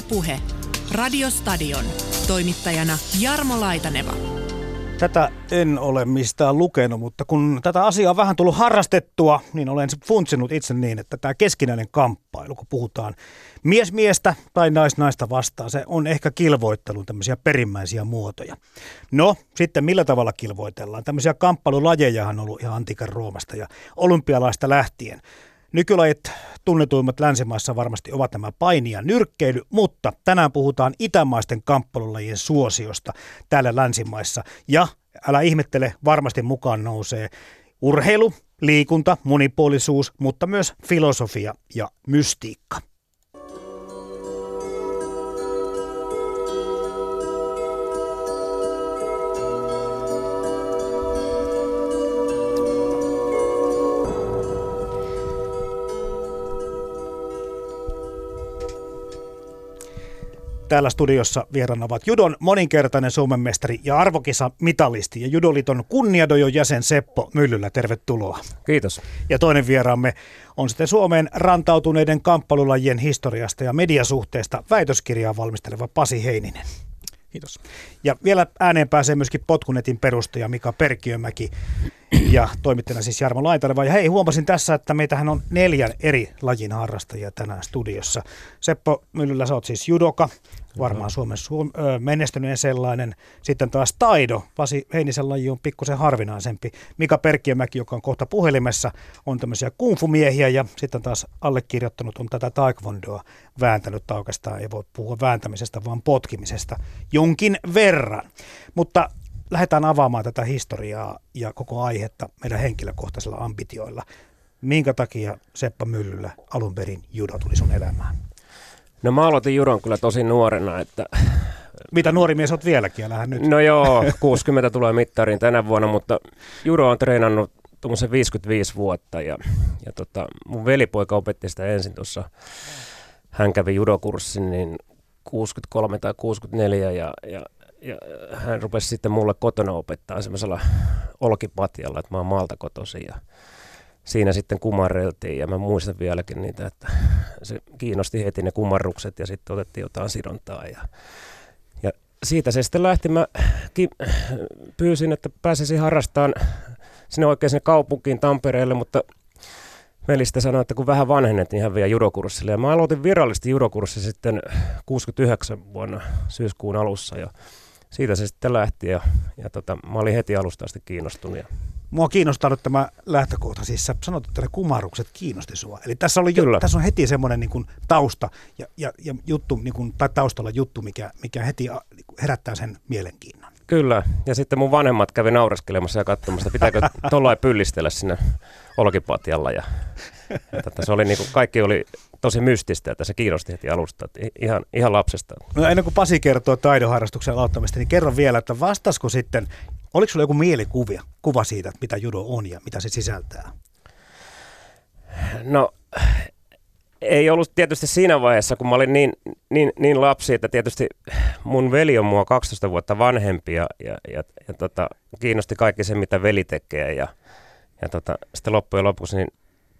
Ylepuhe Radiostadion. Toimittajana Jarmo Laitaneva. Tätä en ole mistään lukenut, mutta kun tätä asiaa on vähän tullut harrastettua, niin olen funtsinut itse niin, että tämä keskinäinen kamppailu, kun puhutaan mies miestä tai nais naista vastaan, se on ehkä kilvoittelun tämmöisiä perimmäisiä muotoja. No, sitten millä tavalla kilvoitellaan? Tämmöisiä kamppailulajeja on ollut ihan antiikan Roomasta ja olympialaista lähtien. Nykylajit tunnetuimmat länsimaissa varmasti ovat nämä paini ja nyrkkeily, mutta tänään puhutaan itämaisten kamppailulajien suosiosta täällä länsimaissa. Ja älä ihmettele, varmasti mukaan nousee urheilu, liikunta, monipuolisuus, mutta myös filosofia ja mystiikka. Täällä studiossa vieraana ovat judon moninkertainen Suomen mestari ja arvokisa mitalisti ja judoliiton kunniadojon jäsen Seppo Myllylä. Tervetuloa. Kiitos. Ja toinen vieraamme on sitten Suomeen rantautuneiden kamppailulajien historiasta ja mediasuhteesta väitöskirjaa valmisteleva Pasi Heininen. Kiitos. Ja vielä ääneen pääsee myöskin Potkunetin perustaja Mika Perkiömäki ja toimittajana siis Jarmo Laitaleva. Ja hei, huomasin tässä, että meitähän on neljän eri lajin harrastajia tänään studiossa. Seppo Myllylä, sä oot siis judoka, varmaan Suomen suom- menestyneen sellainen. Sitten taas taido, Pasi Heinisen laji on pikkusen harvinaisempi. Mika Perkiömäki, joka on kohta puhelimessa, on tämmöisiä kungfu-miehiä ja sitten taas allekirjoittanut on tätä taekwondoa vääntänyt, tai oikeastaan ei voi puhua vääntämisestä, vaan potkimisesta jonkin verran. Mutta lähdetään avaamaan tätä historiaa ja koko aihetta meidän henkilökohtaisilla ambitioilla. Minkä takia Seppa Myllyllä alun perin judo tuli sun elämään? No mä aloitin judon kyllä tosi nuorena, että... Mitä nuori mies oot vieläkin, älähän nyt. No joo, 60 tulee mittariin tänä vuonna, mutta judo on treenannut tuommoisen 55 vuotta ja, ja tota, mun velipoika opetti sitä ensin tuossa, hän kävi judokurssin niin 63 tai 64 ja, ja, ja hän rupesi sitten mulle kotona opettaa semmoisella olkipatjalla, että mä oon maalta kotoisin ja siinä sitten kumarreltiin ja mä muistan vieläkin niitä, että se kiinnosti heti ne kumarrukset ja sitten otettiin jotain sidontaa ja, ja siitä se sitten lähti. Mä ki- pyysin, että pääsisin harrastamaan sinne oikein sinne kaupunkiin Tampereelle, mutta Melistä sanoi, että kun vähän vanhennet, niin hän vie judokurssille. Ja mä aloitin virallisesti judokurssi sitten 69 vuonna syyskuun alussa ja siitä se sitten lähti ja, ja tota, mä olin heti alusta asti kiinnostunut. Ja Mua kiinnostaa nyt tämä lähtökohta. Siis sä sanot, että ne kumarrukset kiinnosti sua. Eli tässä, oli jo, tässä on heti semmoinen niin kuin tausta ja, ja, ja juttu, niin kuin, tai taustalla juttu, mikä, mikä heti niinku herättää sen mielenkiinnon. Kyllä, ja sitten mun vanhemmat kävi naureskelemassa ja katsomassa, pitääkö tuollain pyllistellä sinne olkipatjalla. Ja, ja tätä, se oli niin kuin, kaikki oli tosi mystistä, että se kiinnosti heti alusta, että ihan, ihan lapsesta. No ennen kuin Pasi kertoo taidonharrastuksen aloittamista, niin kerro vielä, että vastasko sitten, oliko sulla joku mielikuvia, kuva siitä, että mitä judo on ja mitä se sisältää? No ei ollut tietysti siinä vaiheessa, kun mä olin niin, niin, niin lapsi, että tietysti mun veli on mua 12 vuotta vanhempi ja, ja, ja, ja tota, kiinnosti kaikki se, mitä veli tekee. Ja, ja tota, sitten loppujen lopuksi niin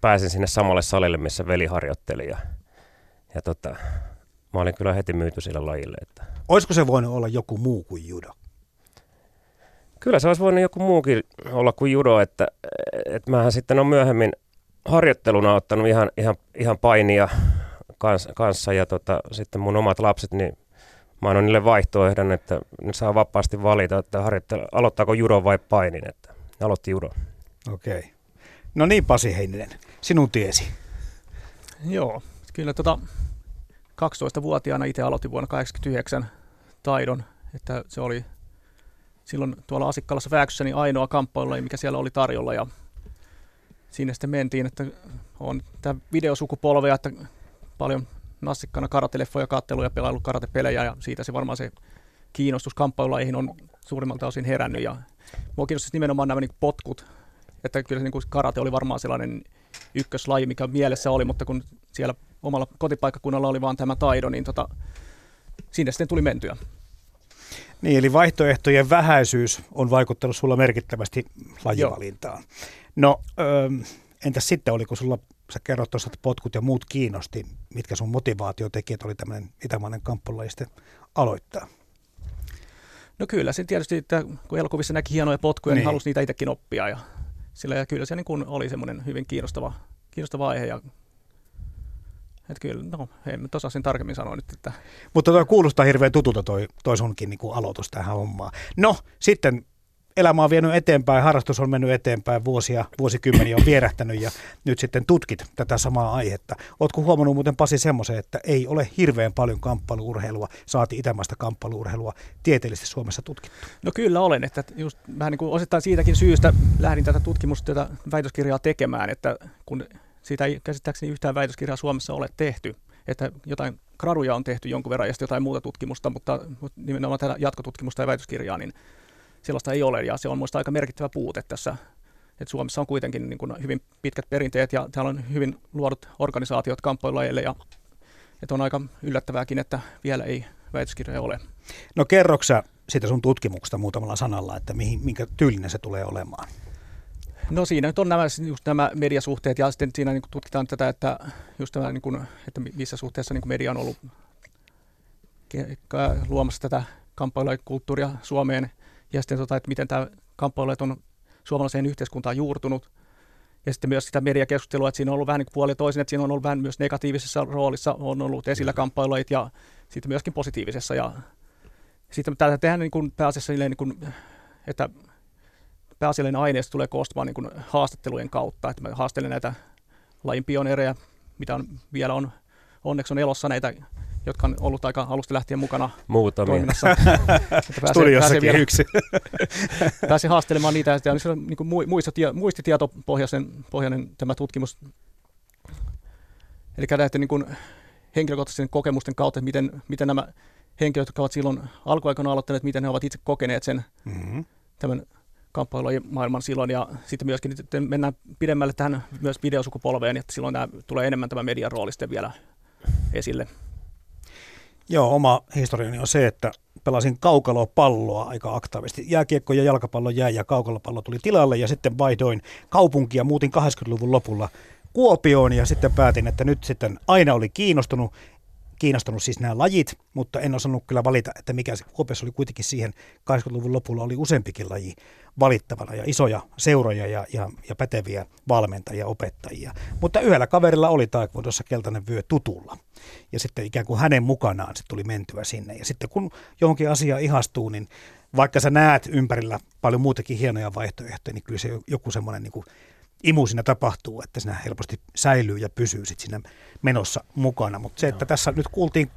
pääsin sinne samalle salille, missä veli harjoitteli. Ja, ja tota, mä olin kyllä heti myyty sille lajille. Että. Olisiko se voinut olla joku muu kuin judo? Kyllä se olisi voinut joku muukin olla kuin judo, että, että mähän sitten on myöhemmin harjoitteluna ottanut ihan, ihan, ihan painia kans, kanssa ja tota, sitten mun omat lapset, niin mä annan niille vaihtoehdon, että ne saa vapaasti valita, että aloittaako judo vai painin, että ne aloitti judo. Okei. Okay. No niin Pasi Heininen, sinun tiesi. Joo, kyllä tota 12-vuotiaana itse aloitin vuonna 1989 taidon, että se oli silloin tuolla Asikkalassa Vääksyssä niin ainoa kamppailu, mikä siellä oli tarjolla ja siinä sitten mentiin, että on tämä videosukupolvea, että paljon nassikkana karateleffoja, katteluja, pelailu karatepelejä ja siitä se varmaan se kiinnostus kamppailulaihin on suurimmalta osin herännyt ja mua kiinnosti nimenomaan nämä niin potkut, että kyllä se niin karate oli varmaan sellainen ykköslaji, mikä mielessä oli, mutta kun siellä omalla kotipaikkakunnalla oli vaan tämä taido, niin tota, siinä sitten tuli mentyä. Niin, eli vaihtoehtojen vähäisyys on vaikuttanut sulla merkittävästi lajivalintaan. Joo. No, entäs sitten, oliko sulla sä kerrot tuossa, että potkut ja muut kiinnosti, mitkä sun motivaatiotekijät oli tämmöinen itämainen kamppolajiste aloittaa? No kyllä, se tietysti, että kun elokuvissa näki hienoja potkuja, niin, niin halusi niitä itsekin oppia. Ja, sillä, ja kyllä se niin kuin oli semmoinen hyvin kiinnostava, kiinnostava aihe. Ja, että kyllä, no, en nyt osaa sen tarkemmin sanoa nyt. Että... Mutta toi kuulostaa hirveän tutulta toi, toi sunkin niin kuin aloitus tähän hommaan. No, sitten elämä on vienyt eteenpäin, harrastus on mennyt eteenpäin, vuosia, vuosikymmeniä on vierähtänyt ja nyt sitten tutkit tätä samaa aihetta. Oletko huomannut muuten Pasi semmoisen, että ei ole hirveän paljon kamppailuurheilua, saati itämästä kamppailuurheilua tieteellisesti Suomessa tutkittu? No kyllä olen, että just vähän niin kuin osittain siitäkin syystä lähdin tätä tutkimusta, tätä väitöskirjaa tekemään, että kun siitä ei käsittääkseni yhtään väitöskirjaa Suomessa ole tehty, että jotain graduja on tehty jonkun verran ja sitten jotain muuta tutkimusta, mutta nimenomaan tätä jatkotutkimusta ja väitöskirjaa, niin sellaista ei ole ja se on minusta aika merkittävä puute tässä. Et Suomessa on kuitenkin niin kuin hyvin pitkät perinteet ja täällä on hyvin luodut organisaatiot kamppailulajeille ja että on aika yllättävääkin, että vielä ei väitöskirjoja ole. No kerroksä siitä sun tutkimuksesta muutamalla sanalla, että mihin, minkä tyylinen se tulee olemaan? No siinä nyt on nämä, just nämä mediasuhteet ja sitten siinä niin tutkitaan tätä, että, just tämä, niin kuin, että missä suhteessa niin media on ollut luomassa tätä kamppailulajikulttuuria Suomeen ja sitten tota, että miten tämä kamppailu on suomalaiseen yhteiskuntaan juurtunut. Ja sitten myös sitä mediakeskustelua, että siinä on ollut vähän niin puoli toisin, että siinä on ollut vähän myös negatiivisessa roolissa, on ollut esillä kamppailuit ja sitten myöskin positiivisessa. Ja sitten tätä tehdään niin kuin pääasiassa niin kuin, että pääasiallinen aineisto tulee koostumaan niin kuin haastattelujen kautta, että mä haastelen näitä lajin pioneereja, mitä on, vielä on, onneksi on elossa näitä jotka on ollut aika alusta lähtien mukana Muutamia. toiminnassa. Studiossakin yksi. pääsi haastelemaan niitä, ja se on niin kuin muistitietopohjainen pohjainen tämä tutkimus. Eli näiden niin kuin henkilökohtaisen kokemusten kautta, että miten, miten nämä henkilöt, jotka ovat silloin alkuaikoina aloittaneet, miten he ovat itse kokeneet sen mm-hmm. tämän kamppailulajien maailman silloin, ja sitten myöskin sitten mennään pidemmälle tähän myös videosukupolveen, että silloin nämä, tulee enemmän tämä median rooli sitten vielä esille. Joo, oma historiani on se, että pelasin kaukalopalloa aika aktiivisesti. Jääkiekko ja jalkapallo jäi ja kaukalopallo tuli tilalle ja sitten vaihdoin kaupunkia, muutin 80-luvun lopulla Kuopioon ja sitten päätin, että nyt sitten aina oli kiinnostunut kiinnostanut siis nämä lajit, mutta en osannut kyllä valita, että mikä se Kuopiossa oli kuitenkin siihen 80-luvun lopulla oli useampikin laji valittavana ja isoja seuroja ja, ja, ja päteviä valmentajia, opettajia. Mutta yhdellä kaverilla oli taekwodossa keltainen vyö tutulla ja sitten ikään kuin hänen mukanaan se tuli mentyä sinne. Ja sitten kun johonkin asiaan ihastuu, niin vaikka sä näet ympärillä paljon muutakin hienoja vaihtoehtoja, niin kyllä se joku semmoinen niin imu siinä tapahtuu, että siinä helposti säilyy ja pysyy sit siinä menossa mukana. Mutta se, että tässä nyt kuultiin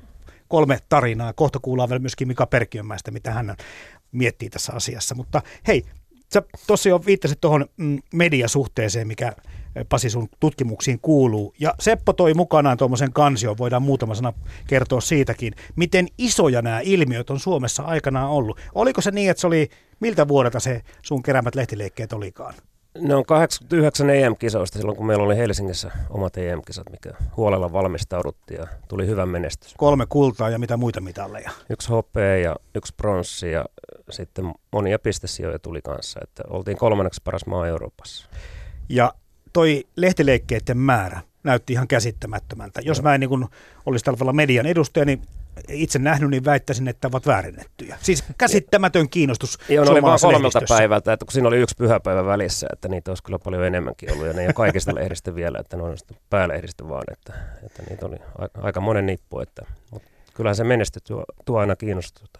kolme tarinaa, kohta kuullaan vielä myöskin Mika Perkiönmäistä, mitä hän miettii tässä asiassa. Mutta hei, sä tosiaan viittasit tuohon mm, mediasuhteeseen, mikä Pasi sun tutkimuksiin kuuluu. Ja Seppo toi mukanaan tuommoisen kansion, voidaan muutama sana kertoa siitäkin, miten isoja nämä ilmiöt on Suomessa aikanaan ollut. Oliko se niin, että se oli, miltä vuodelta se sun keräämät lehtileikkeet olikaan? Ne on 89 EM-kisoista silloin, kun meillä oli Helsingissä omat EM-kisat, mikä huolella valmistauduttiin ja tuli hyvä menestys. Kolme kultaa ja mitä muita mitalleja? Yksi hopea ja yksi pronssi ja sitten monia pistesijoja tuli kanssa, että oltiin kolmanneksi paras maa Euroopassa. Ja toi lehtileikkeiden määrä näytti ihan käsittämättömältä. Jos mä en niin olisi tällä median edustaja, niin itse nähnyt, niin väittäisin, että ovat väärennettyjä. Siis käsittämätön kiinnostus Joo, ne oli vain kolmelta päivältä, että kun siinä oli yksi pyhäpäivä välissä, että niitä olisi kyllä paljon enemmänkin ollut, ja ne ei ole kaikista lehdistä vielä, että ne on päälehdistä vaan, että, että niitä oli aika monen nippu, että, mutta kyllähän se menesty tuo, tuo aina kiinnostusta.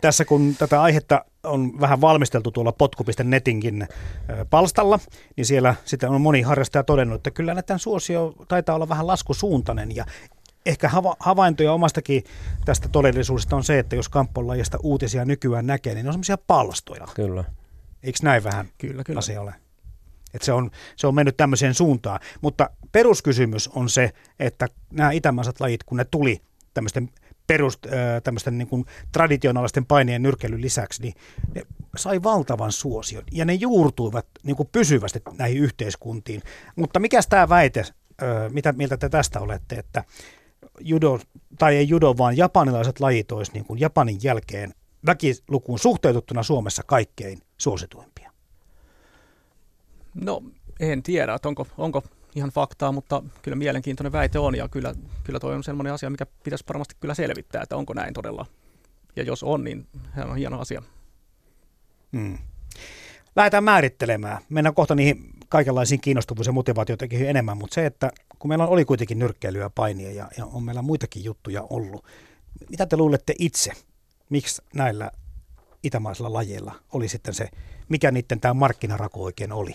Tässä kun tätä aihetta on vähän valmisteltu tuolla potku.netinkin palstalla, niin siellä sitten on moni harrastaja todennut, että kyllä näiden suosio taitaa olla vähän laskusuuntainen ja ehkä hava- havaintoja omastakin tästä todellisuudesta on se, että jos kampponlajista uutisia nykyään näkee, niin ne on semmoisia palstoja. Kyllä. Eikö näin vähän kyllä, kyllä. asia ole? Et se, on, se on mennyt tämmöiseen suuntaan. Mutta peruskysymys on se, että nämä itämaiset lajit, kun ne tuli tämmöisten perust, tämmöisten niin kuin traditionaalisten painien nyrkkeilyn lisäksi, niin ne sai valtavan suosion ja ne juurtuivat niin kuin pysyvästi näihin yhteiskuntiin. Mutta mikä tämä väite, mitä mieltä te tästä olette, että judo, tai ei judo, vaan japanilaiset lajit olisi niin kuin Japanin jälkeen väkilukuun suhteutettuna Suomessa kaikkein suosituimpia? No en tiedä, että onko, onko ihan faktaa, mutta kyllä mielenkiintoinen väite on ja kyllä, kyllä toi on sellainen asia, mikä pitäisi varmasti kyllä selvittää, että onko näin todella. Ja jos on, niin se on hieno asia. Mm. Lähdetään määrittelemään. Mennään kohta niihin kaikenlaisiin kiinnostuvuus- ja motivaatiotekijöihin enemmän, mutta se, että kun meillä oli kuitenkin nyrkkeilyä painia ja, ja on meillä muitakin juttuja ollut, mitä te luulette itse, miksi näillä itämaisilla lajeilla oli sitten se, mikä niiden tämä markkinarako oikein oli?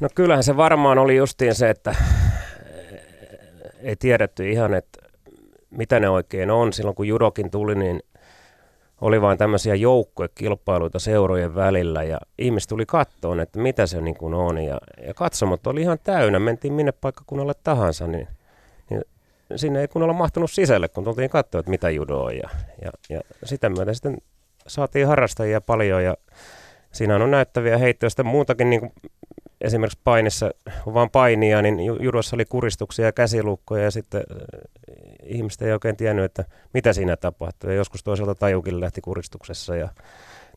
No kyllähän se varmaan oli justiin se, että ei tiedetty ihan, että mitä ne oikein on. Silloin kun judokin tuli, niin oli vain tämmöisiä joukkuekilpailuita seurojen välillä ja ihmiset tuli kattoon, että mitä se niin kuin on. Ja, ja katsomot oli ihan täynnä, mentiin minne paikkakunnalle tahansa, niin, niin sinne ei kun olla mahtunut sisälle, kun tultiin katsoa, että mitä judo on. Ja, ja, ja sitä myötä sitten saatiin harrastajia paljon ja siinä on näyttäviä heittoja. Sitten muutakin niin kuin esimerkiksi painissa, kun vaan painia, niin judossa oli kuristuksia ja käsilukkoja ja sitten ihmiset ei oikein tiennyt, että mitä siinä tapahtui. Ja joskus toiselta tajukin lähti kuristuksessa ja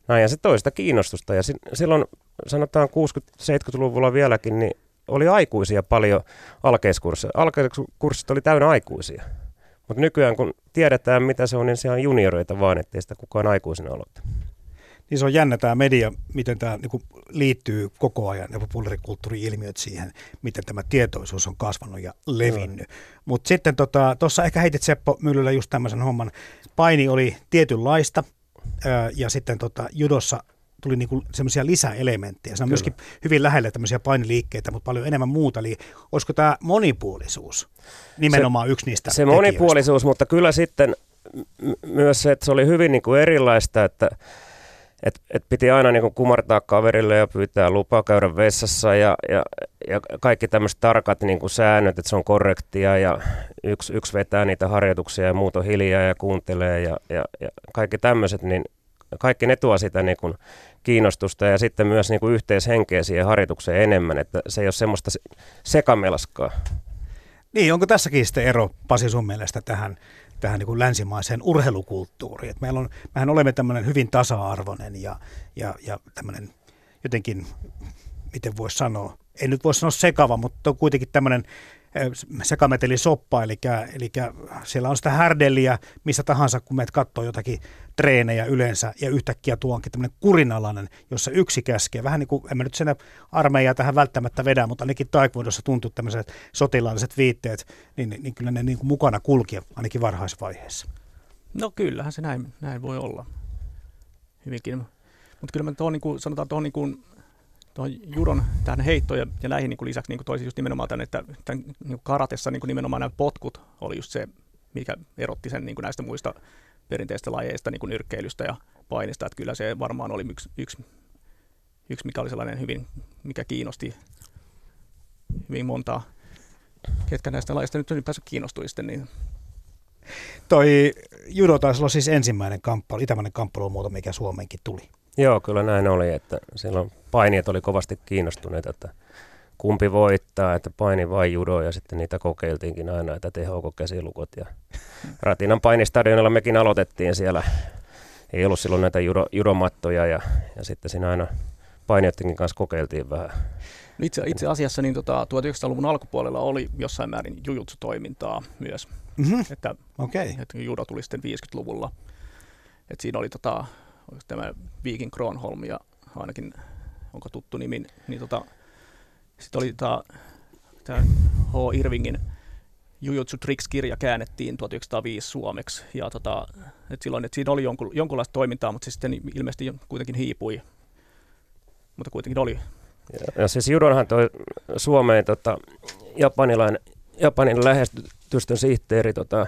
näin. Ja sitten toista kiinnostusta. Ja silloin sanotaan 60-70-luvulla vieläkin, niin oli aikuisia paljon alkeiskursseja. Alkeiskurssit oli täynnä aikuisia. Mutta nykyään kun tiedetään mitä se on, niin se on junioreita vaan, ettei sitä kukaan aikuisena aloita niin se on jännä tämä media, miten tämä niin liittyy koko ajan ja populaarikulttuuri-ilmiöt siihen, miten tämä tietoisuus on kasvanut ja levinnyt. No. Mutta sitten tuossa tota, ehkä heitit Seppo Myllyllä just tämmöisen homman. Paini oli tietynlaista ja sitten tota, judossa tuli niinku semmoisia lisäelementtejä. Se on Kyllä. myöskin hyvin lähellä tämmöisiä painiliikkeitä, mutta paljon enemmän muuta. Eli olisiko tämä monipuolisuus nimenomaan se, yksi niistä Se tekijöistä? monipuolisuus, mutta kyllä sitten myös se, että se oli hyvin niin kuin erilaista, että et, et piti aina niin kumartaa kaverille ja pyytää lupaa käydä vessassa ja, ja, ja kaikki tämmöiset tarkat niin säännöt, että se on korrektia ja yksi, yksi vetää niitä harjoituksia ja muut on hiljaa ja kuuntelee ja, ja, ja kaikki tämmöiset, niin kaikki ne tuo sitä niin kiinnostusta ja sitten myös niin yhteishenkeä siihen harjoitukseen enemmän, että se ei ole semmoista sekamelaskaa. Niin, onko tässäkin sitten ero Pasi sun mielestä tähän tähän niin kuin länsimaiseen urheilukulttuuriin. Et meillä on, mehän olemme tämmöinen hyvin tasa-arvoinen ja, ja, ja tämmöinen jotenkin, miten voisi sanoa, ei nyt voi sanoa sekava, mutta on kuitenkin tämmöinen sekametelisoppa, eli, eli siellä on sitä härdelliä missä tahansa, kun meet katsoo jotakin treenejä yleensä, ja yhtäkkiä tuo onkin tämmöinen kurinalainen, jossa yksi käskee. Vähän niin kuin, en mä nyt sen armeijaa tähän välttämättä vedä, mutta ainakin taikvuodossa tuntuu tämmöiset sotilaalliset viitteet, niin, niin kyllä ne niin kuin mukana kulki ainakin varhaisvaiheessa. No kyllähän se näin, näin voi olla hyvinkin. Mutta kyllä mä tuohon, niin kuin, sanotaan tuohon niin kuin tuohon judon tähän heittoon ja, ja näihin niin kuin lisäksi niin toisi just nimenomaan tämän, että tämän, niin karatessa niin kuin nimenomaan nämä potkut oli just se, mikä erotti sen niin kuin näistä muista perinteistä lajeista, niin kuin nyrkkeilystä ja painista, että kyllä se varmaan oli yksi, yksi, yksi mikä oli sellainen hyvin, mikä kiinnosti hyvin montaa, ketkä näistä lajeista nyt ylipäänsä kiinnostui sitten, niin Toi judo taisi olla siis ensimmäinen kamppailu, itämäinen kamppailumuoto, mikä Suomeenkin tuli. Joo, kyllä näin oli, että silloin painijat oli kovasti kiinnostuneita, että kumpi voittaa, että paini vai judo ja sitten niitä kokeiltiinkin aina, että tehoko käsilukot ja Ratinan painistadionilla mekin aloitettiin siellä. Ei ollut silloin näitä judo, judomattoja ja, ja sitten siinä aina painijoidenkin kanssa kokeiltiin vähän. No itse, itse asiassa niin tota, 1900-luvun alkupuolella oli jossain määrin jujutsu-toimintaa myös. Mm-hmm. Että, okay. että judo tuli sitten 50-luvulla. Et siinä oli tota, tämä Viking Kronholm ja ainakin onko tuttu nimi, niin tota, sitten oli tämä H. Irvingin Jujutsu Tricks-kirja käännettiin 1905 suomeksi. Ja tota, et silloin, et siinä oli jonkun, jonkunlaista toimintaa, mutta se sitten ilmeisesti kuitenkin hiipui. Mutta kuitenkin oli. Ja, ja siis judonhan toi Suomeen tota, japanilainen, Japanin lähestystön sihteeri, tota,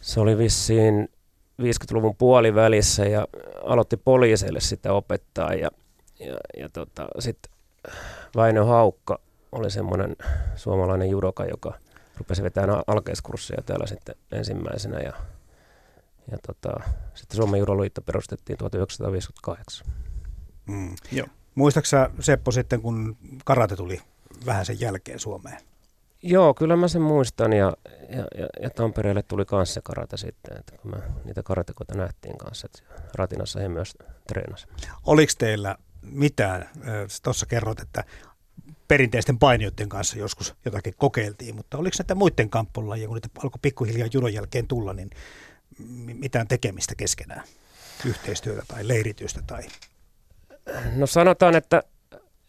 se oli vissiin 50-luvun puolivälissä ja aloitti poliiseille sitä opettaa. Ja, ja, ja tota, sitten Väinö Haukka oli semmoinen suomalainen judoka, joka rupesi vetämään alkeiskursseja täällä sitten ensimmäisenä. Ja, ja tota, sitten Suomen judoliitto perustettiin 1958. Mm. Joo. Muistaaksä Seppo sitten, kun karate tuli vähän sen jälkeen Suomeen? Joo, kyllä mä sen muistan ja, ja, ja, ja Tampereelle tuli kanssa se karate sitten, että kun me niitä karatekoita nähtiin kanssa, että Ratinassa he myös treenasi. Oliko teillä mitään, tuossa kerrot, että perinteisten painijoiden kanssa joskus jotakin kokeiltiin, mutta oliko näitä muiden kamppolajia, kun niitä alkoi pikkuhiljaa judon jälkeen tulla, niin mitään tekemistä keskenään, yhteistyötä tai leiritystä tai... No sanotaan, että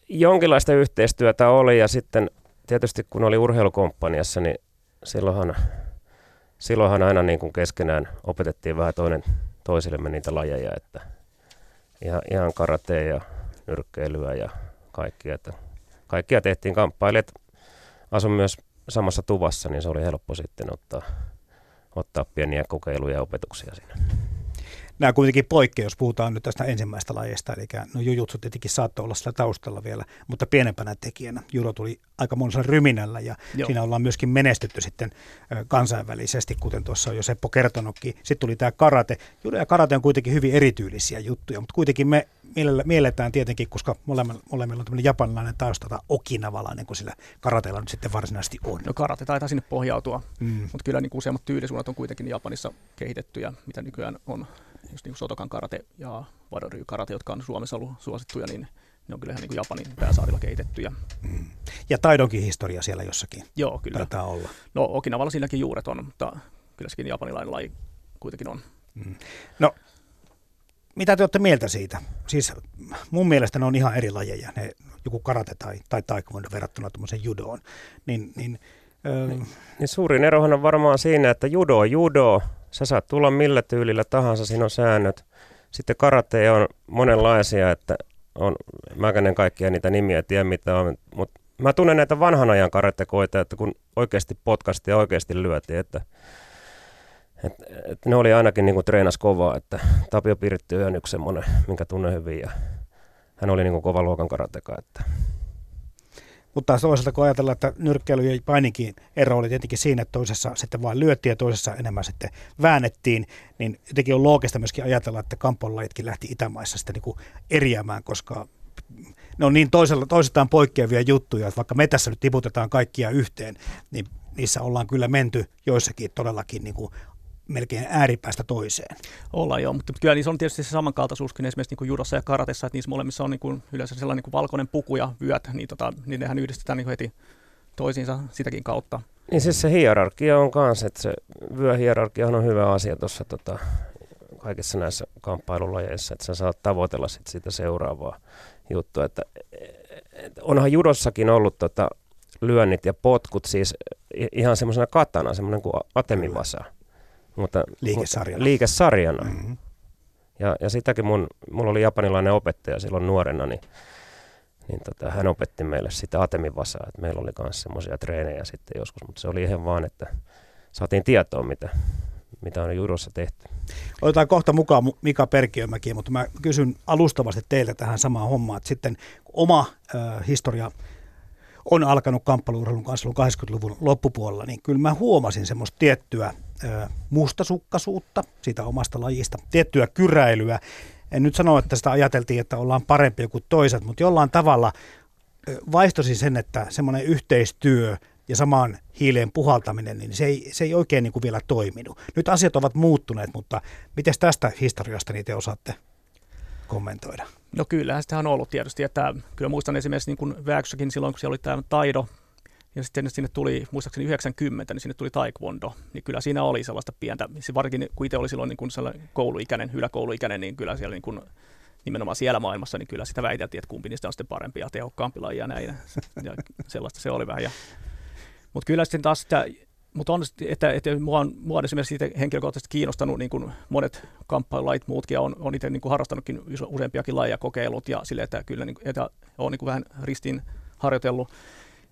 jonkinlaista yhteistyötä oli ja sitten tietysti kun oli urheilukomppaniassa, niin silloinhan, silloinhan aina niin kuin keskenään opetettiin vähän toinen toisillemme niitä lajeja, että ihan, ihan karatea ja nyrkkeilyä ja kaikkia. Että kaikkia tehtiin kamppailijat. Asun myös samassa tuvassa, niin se oli helppo sitten ottaa, ottaa pieniä kokeiluja ja opetuksia siinä nämä kuitenkin poikkeaa, jos puhutaan nyt tästä ensimmäistä lajista, eli no jujutsu tietenkin saattoi olla sillä taustalla vielä, mutta pienempänä tekijänä. Judo tuli aika monessa ryminällä ja Joo. siinä ollaan myöskin menestytty sitten kansainvälisesti, kuten tuossa on jo Seppo kertonutkin. Sitten tuli tämä karate. Judo ja karate on kuitenkin hyvin erityylisiä juttuja, mutta kuitenkin me mielletään tietenkin, koska molemmilla, molemmilla on tämmöinen japanilainen tausta tai okinavalainen, kuin sillä karateella nyt sitten varsinaisesti on. No karate taitaa sinne pohjautua, mm. mutta kyllä niin useammat tyylisuunnat on kuitenkin Japanissa kehitettyjä, mitä nykyään on just niin kuin Sotokan karate ja Wadory karate, jotka on Suomessa ollut suosittuja, niin ne on kyllä ihan niin kuin Japanin pääsaarilla kehitettyjä. Mm. Ja taidonkin historia siellä jossakin Joo, kyllä. taitaa olla. No Okinavalla siinäkin juuret on, mutta kyllä sekin japanilainen laji kuitenkin on. Mm. No, mitä te olette mieltä siitä? Siis mun mielestä ne on ihan eri lajeja, ne, joku karate tai, tai taekwondo verrattuna tuommoisen judoon. Niin, niin, öö... niin, niin suurin erohan on varmaan siinä, että judo on judo, Sä saat tulla millä tyylillä tahansa, siinä on säännöt. Sitten karate on monenlaisia, että on, mäkänen kaikkia niitä nimiä tiedä mitä on, mutta mä tunnen näitä vanhan ajan karatekoita, että kun oikeasti potkasti ja oikeasti lyötiin, että et, et ne oli ainakin niin kuin treenas kovaa, että Tapio Pirtti on yksi semmoinen, minkä tunnen hyvin ja hän oli niin kuin kova luokan karateka, että mutta toisaalta kun ajatellaan, että nyrkkeily ja paininkin ero oli tietenkin siinä, että toisessa sitten vain lyöttiin ja toisessa enemmän sitten väännettiin, niin jotenkin on loogista myöskin ajatella, että kamponlajitkin lähti Itämaissa sitten niin kuin eriämään, koska ne on niin toisella, toisetaan poikkeavia juttuja, että vaikka me tässä nyt tiputetaan kaikkia yhteen, niin niissä ollaan kyllä menty joissakin todellakin niin kuin melkein ääripäästä toiseen. Ollaan joo, mutta kyllä niissä on tietysti se samankaltaisuuskin esimerkiksi niin kuin judossa ja karatessa, että niissä molemmissa on niin kuin yleensä sellainen niin kuin valkoinen puku ja vyöt, niin, tota, niin nehän yhdistetään niin kuin heti toisiinsa sitäkin kautta. Niin siis se hierarkia on kanssa, että se vyöhierarkia on hyvä asia tuossa tota, kaikissa näissä kamppailulajeissa, että sä saat tavoitella sit sitä seuraavaa juttua. Että, et onhan judossakin ollut tota, lyönnit ja potkut siis ihan semmoisena katana, semmoinen kuin atemivasa. Mutta, liikesarjana. Liikesarjana. Mm-hmm. Ja, ja sitäkin mun, mulla oli japanilainen opettaja silloin nuorena, niin, niin tota, hän opetti meille sitä atemivasaa, että meillä oli myös semmoisia treenejä sitten joskus, mutta se oli ihan vaan, että saatiin tietoa, mitä, mitä on judossa tehty. Otetaan kohta mukaan Mika Perkiömäki, mutta mä kysyn alustavasti teiltä tähän samaan hommaan, että sitten oma äh, historia on alkanut kamppailuurheilun kanssa 80-luvun loppupuolella, niin kyllä mä huomasin semmoista tiettyä mustasukkaisuutta siitä omasta lajista, tiettyä kyräilyä. En nyt sano, että sitä ajateltiin, että ollaan parempia kuin toiset, mutta jollain tavalla vaistosi sen, että semmoinen yhteistyö ja samaan hiileen puhaltaminen, niin se ei, se ei oikein niin kuin vielä toiminut. Nyt asiat ovat muuttuneet, mutta miten tästä historiasta niitä osaatte kommentoida? No kyllähän sitä on ollut tietysti, että kyllä muistan esimerkiksi niin kuin silloin, kun siellä oli tämä taido, ja sitten sinne tuli, muistaakseni 90, niin sinne tuli taekwondo, niin kyllä siinä oli sellaista pientä, varsinkin kun itse oli silloin niin kuin kouluikäinen, yläkouluikäinen, niin kyllä siellä niin kuin, nimenomaan siellä maailmassa, niin kyllä sitä väiteltiin, että kumpi niistä on sitten parempi ja tehokkaampi laji ja näin. Ja sellaista se oli vähän. Ja, mutta kyllä sitten taas sitä, mutta on, että, että mua, on, mua on esimerkiksi henkilökohtaisesti kiinnostanut niin kuin monet kamppailulajit muutkin, ja on, on itse niin kuin harrastanutkin useampiakin lajeja kokeilut, ja sille, että kyllä niin kuin, että on niin kuin vähän ristiin harjoitellut.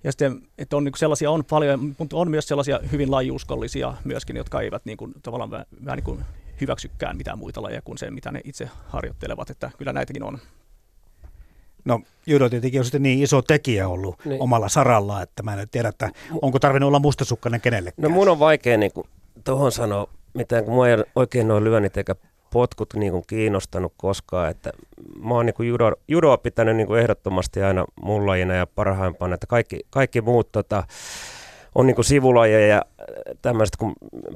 Ja sitten, että on niin sellaisia on paljon, mutta on myös sellaisia hyvin lajiuskollisia myöskin, jotka eivät niin kuin, tavallaan vähän, vähän niin kuin hyväksykään mitään muita lajeja kuin se, mitä ne itse harjoittelevat, että kyllä näitäkin on. No judo tietenkin on sitten niin iso tekijä ollut niin. omalla saralla, että mä en tiedä, että onko tarvinnut olla mustasukkainen kenellekään. No mun on vaikea niin tuohon sanoa mitään, kun mua ei oikein noin lyönnit eikä potkut niin kuin kiinnostanut koskaan. Että mä oon niin kuin judo, judoa pitänyt niin kuin ehdottomasti aina mun lajina ja parhaimpana, että kaikki, kaikki muut tota, on niin kuin sivulajeja ja tämmöiset kun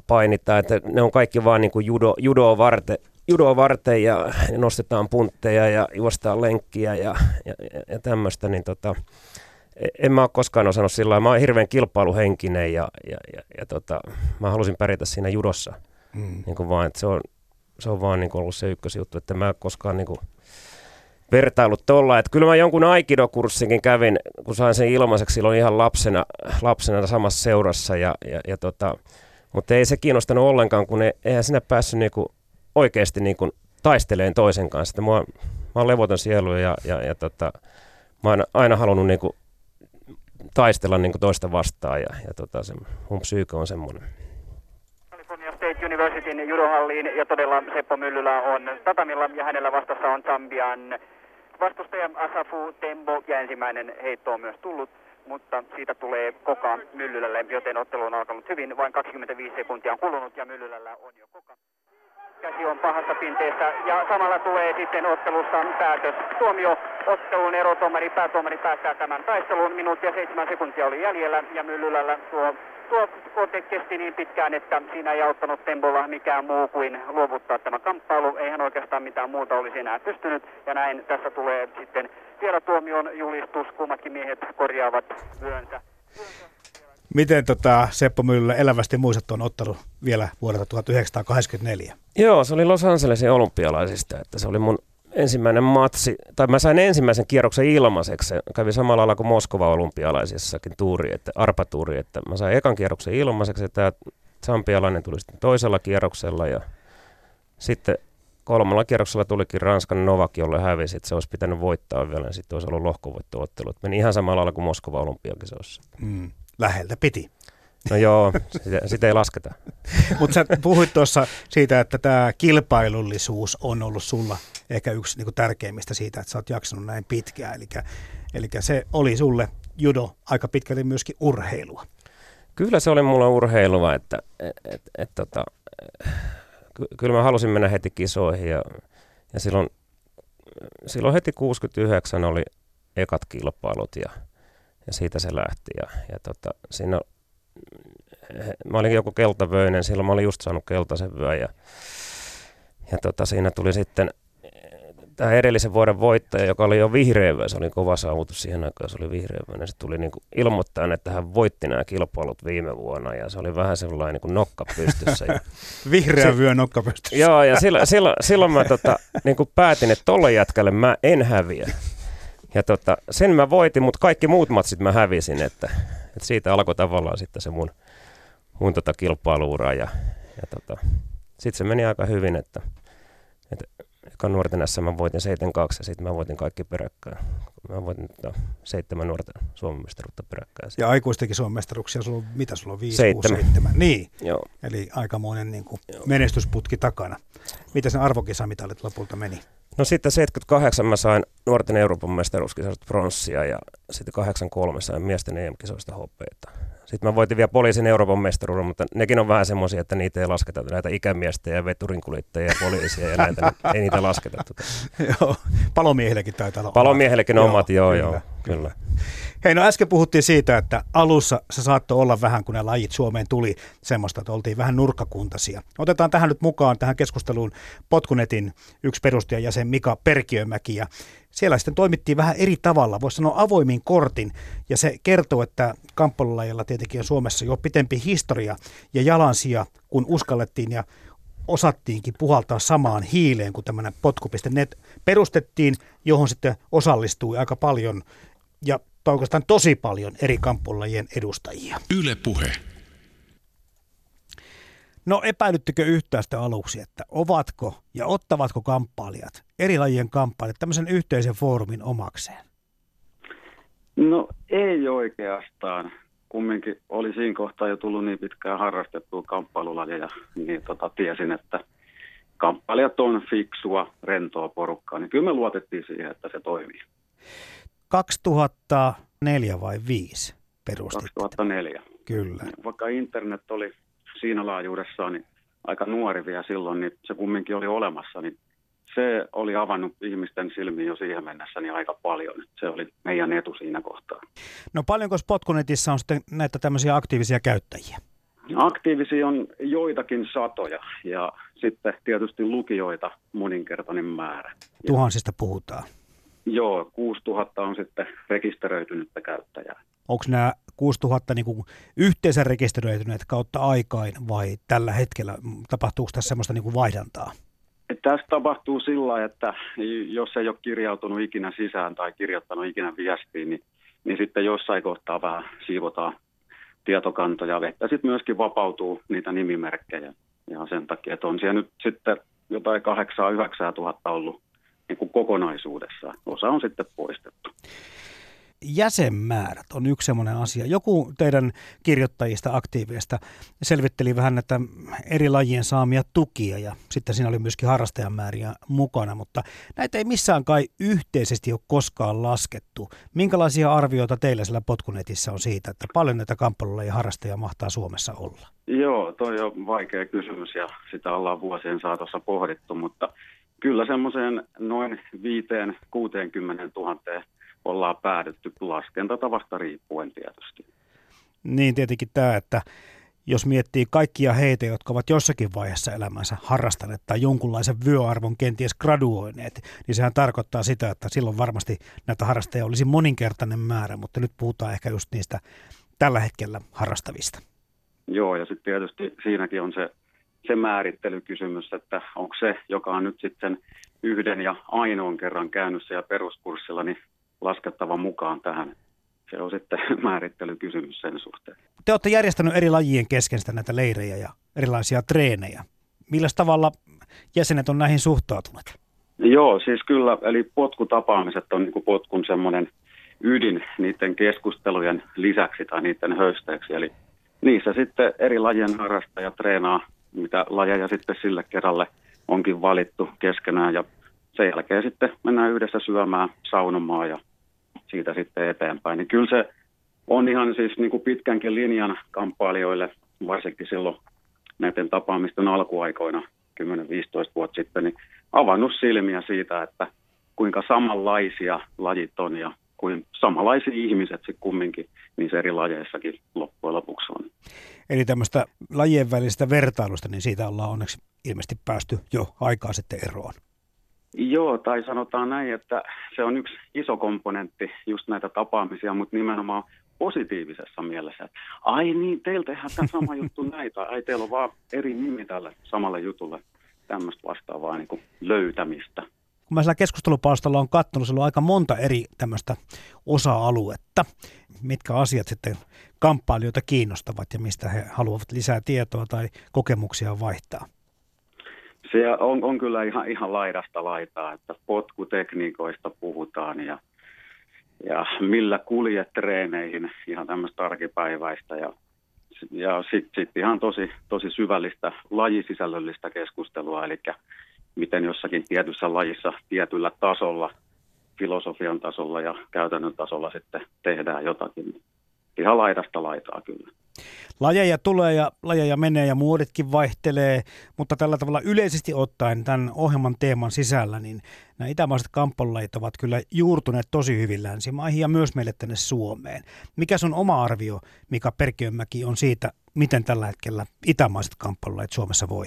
painitaan, että ne on kaikki vaan niin kuin judo, judoa, varten, judoa varten ja nostetaan puntteja ja juostaan lenkkiä ja, ja, ja tämmöistä, niin tota, e, en mä ole koskaan osannut sillä Mä oon hirveän kilpailuhenkinen ja, ja, ja, ja tota, mä halusin pärjätä siinä judossa. Mm. Niin kuin vaan, että se on, se on vaan niin kuin ollut se ykkösjuttu, että mä koskaan niin kuin vertailut tuolla. Että kyllä mä jonkun aikidokurssinkin kävin, kun sain sen ilmaiseksi silloin ihan lapsena, lapsena samassa seurassa. Ja, ja, ja tota, mutta ei se kiinnostanut ollenkaan, kun ei, eihän sinä päässyt niinku oikeasti niinku taisteleen toisen kanssa. Että mua, mä oon levoton sielu ja, ja, ja tota, mä oon aina halunnut niinku taistella niinku toista vastaan ja, ja tota, se, mun psyyke on semmoinen. California State Universityn judohalliin ja todella Seppo Myllylä on tatamilla ja hänellä vastassa on Zambian vastustaja Asafu Tembo ja ensimmäinen heitto on myös tullut mutta siitä tulee koka Myllylälle, joten ottelu on alkanut hyvin. Vain 25 sekuntia on kulunut ja Myllylällä on jo koka. Käsi on pahassa pinteessä ja samalla tulee sitten ottelussa päätös. Tuomio ottelun erotuomari, päätuomari päättää tämän taistelun. Minuutti ja seitsemän sekuntia oli jäljellä ja Myllylällä tuo tuo kote kesti niin pitkään, että siinä ei auttanut Tempolla mikään muu kuin luovuttaa tämä kamppailu. Eihän oikeastaan mitään muuta olisi enää pystynyt. Ja näin tässä tulee sitten vielä tuomion julistus. Kummatkin miehet korjaavat vyönsä. Miten tota, Seppo Myllylä elävästi muistat tuon ottelun vielä vuodelta 1984? Joo, se oli Los Angelesin olympialaisista, että se oli mun ensimmäinen matsi, tai mä sain ensimmäisen kierroksen ilmaiseksi. Se kävi samalla lailla kuin Moskova olympialaisissakin tuuri, että arpatuuri, että mä sain ekan kierroksen ilmaiseksi, ja tämä sampialainen tuli sitten toisella kierroksella, ja sitten kolmalla kierroksella tulikin Ranskan Novak, jolle hävisi, että se olisi pitänyt voittaa vielä, ja sitten olisi ollut lohkovoitto-ottelu. Meni ihan samalla lailla kuin Moskova olympiakisoissa. Mm, läheltä piti. No joo, sitä, sitä ei lasketa. Mutta sä puhuit tuossa siitä, että tämä kilpailullisuus on ollut sulla ehkä yksi niin tärkeimmistä siitä, että sä oot jaksanut näin pitkään. Eli, eli se oli sulle judo aika pitkälti myöskin urheilua. Kyllä se oli mulle urheilua, että et, et, et, tota, ky- kyllä mä halusin mennä heti kisoihin ja, ja silloin, silloin heti 69 oli ekat kilpailut ja, ja siitä se lähti ja, ja tota, siinä mä olin joku keltavöinen, silloin mä olin just saanut keltaisen vyön ja, ja tota, siinä tuli sitten tämä edellisen vuoden voittaja, joka oli jo vihreä se oli kova saavutus siihen aikaan, se oli vihreä niin se tuli niin ilmoittaa, että hän voitti nämä kilpailut viime vuonna ja se oli vähän sellainen niin kuin nokka pystyssä. Ja vihreä vyö nokka pystyssä. Joo, ja silloin, silloin, silloin mä tota, niin kuin päätin, että tolle jätkälle mä en häviä. Ja tota, sen mä voitin, mutta kaikki muut matsit mä hävisin, että, että siitä alkoi tavallaan sitten se mun, mun tota kilpailuura ja, ja tota, sitten se meni aika hyvin, että, ekan nuorten SM mä voitin 7-2 ja sitten mä voitin kaikki peräkkäin. Mä voitin tota, seitsemän nuorten Suomen mestaruutta peräkkäin. Ja aikuistenkin Suomen mestaruuksia, sulla on, mitä sulla on, 5, seitsemän. 6, 7? Niin, Joo. eli aikamoinen niin kuin menestysputki takana. Mitä sen arvokisamitalit lopulta meni? No sitten 78 mä sain nuorten Euroopan mestaruuskisasta pronssia ja sitten 83 sain miesten EM-kisoista hopeita. Sitten mä voitin vielä poliisin Euroopan mestaruuden, mutta nekin on vähän semmoisia, että niitä ei lasketa. Näitä ikämiestä ja veturinkuljettajia ja poliisia ja näitä, niin ei niitä lasketa. Tuota. joo, palomiehillekin taitaa olla Palomiehillekin omat, omat joo, joo, kyllä. Hei, no äsken puhuttiin siitä, että alussa se saattoi olla vähän, kun ne lajit Suomeen tuli semmoista, että oltiin vähän nurkkakuntaisia. Otetaan tähän nyt mukaan tähän keskusteluun Potkunetin yksi perustajajäsen Mika Perkiömäki ja siellä sitten toimittiin vähän eri tavalla, voisi sanoa avoimin kortin, ja se kertoo, että kamppailulajilla tietenkin on Suomessa jo pitempi historia ja jalansia, kun uskallettiin ja osattiinkin puhaltaa samaan hiileen, kun tämmöinen potku.net perustettiin, johon sitten osallistui aika paljon ja oikeastaan tosi paljon eri kamppulajien edustajia. Yle puhe. No epäilyttekö yhtään sitä aluksi, että ovatko ja ottavatko kamppailijat, eri lajien kamppailijat, tämmöisen yhteisen foorumin omakseen? No ei oikeastaan. Kumminkin oli siinä kohtaa jo tullut niin pitkään harrastettua kamppailulajeja, niin tota, tiesin, että kamppailijat on fiksua, rentoa porukkaa, niin kyllä me luotettiin siihen, että se toimii. 2004 vai 5 perustit? 2004. Kyllä. Vaikka internet oli siinä laajuudessaan niin aika nuori vielä silloin, niin se kumminkin oli olemassa, niin se oli avannut ihmisten silmiin jo siihen mennessä niin aika paljon. Se oli meidän etu siinä kohtaa. No paljonko Spotkunetissa on sitten näitä tämmöisiä aktiivisia käyttäjiä? Aktiivisia on joitakin satoja ja sitten tietysti lukijoita moninkertainen määrä. Tuhansista puhutaan. Joo, 6000 on sitten rekisteröitynyttä käyttäjää. Onko nämä 6000 niin kuin yhteensä rekisteröityneet kautta aikain vai tällä hetkellä? Tapahtuuko tässä semmoista niin kuin vaihdantaa? Tässä tapahtuu sillä että jos ei ole kirjautunut ikinä sisään tai kirjoittanut ikinä viestiin, niin, niin sitten jossain kohtaa vähän siivotaan tietokantoja, vettä sitten myöskin vapautuu niitä nimimerkkejä. Ja sen takia, että on siellä nyt sitten jotain 8-9 tuhatta ollut niin kuin kokonaisuudessaan. Osa on sitten poistettu jäsenmäärät on yksi sellainen asia. Joku teidän kirjoittajista, aktiiveista selvitteli vähän näitä eri lajien saamia tukia ja sitten siinä oli myöskin harrastajamääriä mukana, mutta näitä ei missään kai yhteisesti ole koskaan laskettu. Minkälaisia arvioita teillä siellä potkunetissä on siitä, että paljon näitä ja harrastajia mahtaa Suomessa olla? Joo, toi on vaikea kysymys ja sitä ollaan vuosien saatossa pohdittu, mutta kyllä semmoiseen noin 5-60 000 ollaan päädytty laskentatavasta riippuen tietysti. Niin tietenkin tämä, että jos miettii kaikkia heitä, jotka ovat jossakin vaiheessa elämänsä harrastaneet tai jonkunlaisen vyöarvon kenties graduoineet, niin sehän tarkoittaa sitä, että silloin varmasti näitä harrastajia olisi moninkertainen määrä, mutta nyt puhutaan ehkä just niistä tällä hetkellä harrastavista. Joo, ja sitten tietysti siinäkin on se, se määrittelykysymys, että onko se, joka on nyt sitten yhden ja ainoan kerran käynyt siellä peruskurssilla, niin laskettava mukaan tähän. Se on sitten määrittelykysymys sen suhteen. Te olette järjestänyt eri lajien kesken sitä näitä leirejä ja erilaisia treenejä. Millä tavalla jäsenet on näihin suhtautuneet? Joo, siis kyllä, eli potkutapaamiset on niin potkun semmoinen ydin niiden keskustelujen lisäksi tai niiden höysteeksi. Eli niissä sitten eri lajien harrastajat treenaa, mitä lajeja sitten sille kerralle onkin valittu keskenään ja sen jälkeen sitten mennään yhdessä syömään, saunomaan ja siitä sitten eteenpäin. Niin kyllä se on ihan siis niin kuin pitkänkin linjan kamppailijoille, varsinkin silloin näiden tapaamisten alkuaikoina, 10-15 vuotta sitten, niin avannut silmiä siitä, että kuinka samanlaisia lajit on ja kuin samanlaisia ihmiset sitten kumminkin niissä eri lajeissakin loppujen lopuksi on. Eli tämmöistä lajien välistä vertailusta, niin siitä ollaan onneksi ilmeisesti päästy jo aikaa sitten eroon. Joo, tai sanotaan näin, että se on yksi iso komponentti just näitä tapaamisia, mutta nimenomaan positiivisessa mielessä. Ai niin, teillä tehdään tämä sama juttu näitä. Ai teillä on vaan eri nimi tälle samalle jutulle. Tämmöistä vastaavaa niin kuin löytämistä. Kun mä siellä keskustelupalstalla on katsonut, siellä on aika monta eri tämmöistä osa-aluetta, mitkä asiat sitten kamppailijoita kiinnostavat ja mistä he haluavat lisää tietoa tai kokemuksia vaihtaa. Se on, on kyllä ihan, ihan laidasta laitaa, että potkutekniikoista puhutaan ja, ja millä kuljet treeneihin, ihan tämmöistä arkipäiväistä ja, ja sitten sit ihan tosi, tosi syvällistä lajisisällöllistä keskustelua, eli miten jossakin tietyssä lajissa tietyllä tasolla, filosofian tasolla ja käytännön tasolla sitten tehdään jotakin. Ihan laidasta laitaa kyllä. Lajeja tulee ja lajeja menee ja muoditkin vaihtelee, mutta tällä tavalla yleisesti ottaen tämän ohjelman teeman sisällä, niin nämä itämaiset kamppailulajit ovat kyllä juurtuneet tosi hyvin länsimaihin ja myös meille tänne Suomeen. Mikä on oma arvio, Mika Perkiönmäki, on siitä, miten tällä hetkellä itämaiset kamppailulajit Suomessa voi?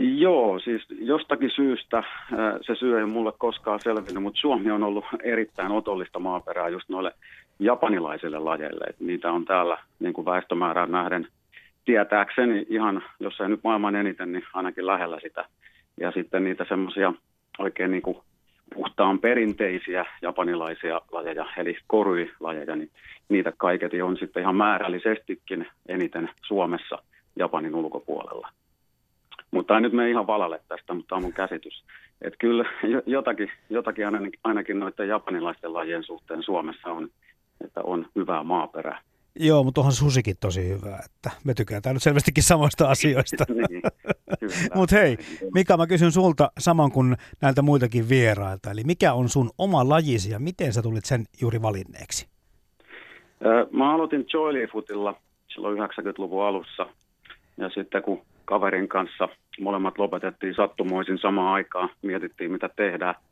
Joo, siis jostakin syystä se syy ei mulle koskaan selvinnyt, mutta Suomi on ollut erittäin otollista maaperää just noille japanilaisille lajeille. Et niitä on täällä niin kuin väestömäärään nähden tietääkseni ihan, jos ei nyt maailman eniten, niin ainakin lähellä sitä. Ja sitten niitä semmoisia oikein niin kuin puhtaan perinteisiä japanilaisia lajeja, eli korui-lajeja, niin niitä kaiketi on sitten ihan määrällisestikin eniten Suomessa Japanin ulkopuolella. Mutta ei nyt me ihan valalle tästä, mutta on mun käsitys. Että kyllä jotakin, jotakin ainakin, ainakin noiden japanilaisten lajien suhteen Suomessa on että on hyvää maaperää. Joo, mutta onhan susikin tosi hyvä, että me tykätään nyt selvästikin samoista asioista. niin, mutta hei, Mika, mä kysyn sulta saman kuin näiltä muitakin vierailta. Eli mikä on sun oma lajisi ja miten sä tulit sen juuri valinneeksi? Mä aloitin joylefootilla silloin 90-luvun alussa. Ja sitten kun kaverin kanssa molemmat lopetettiin sattumoisin samaan aikaan, mietittiin mitä tehdään –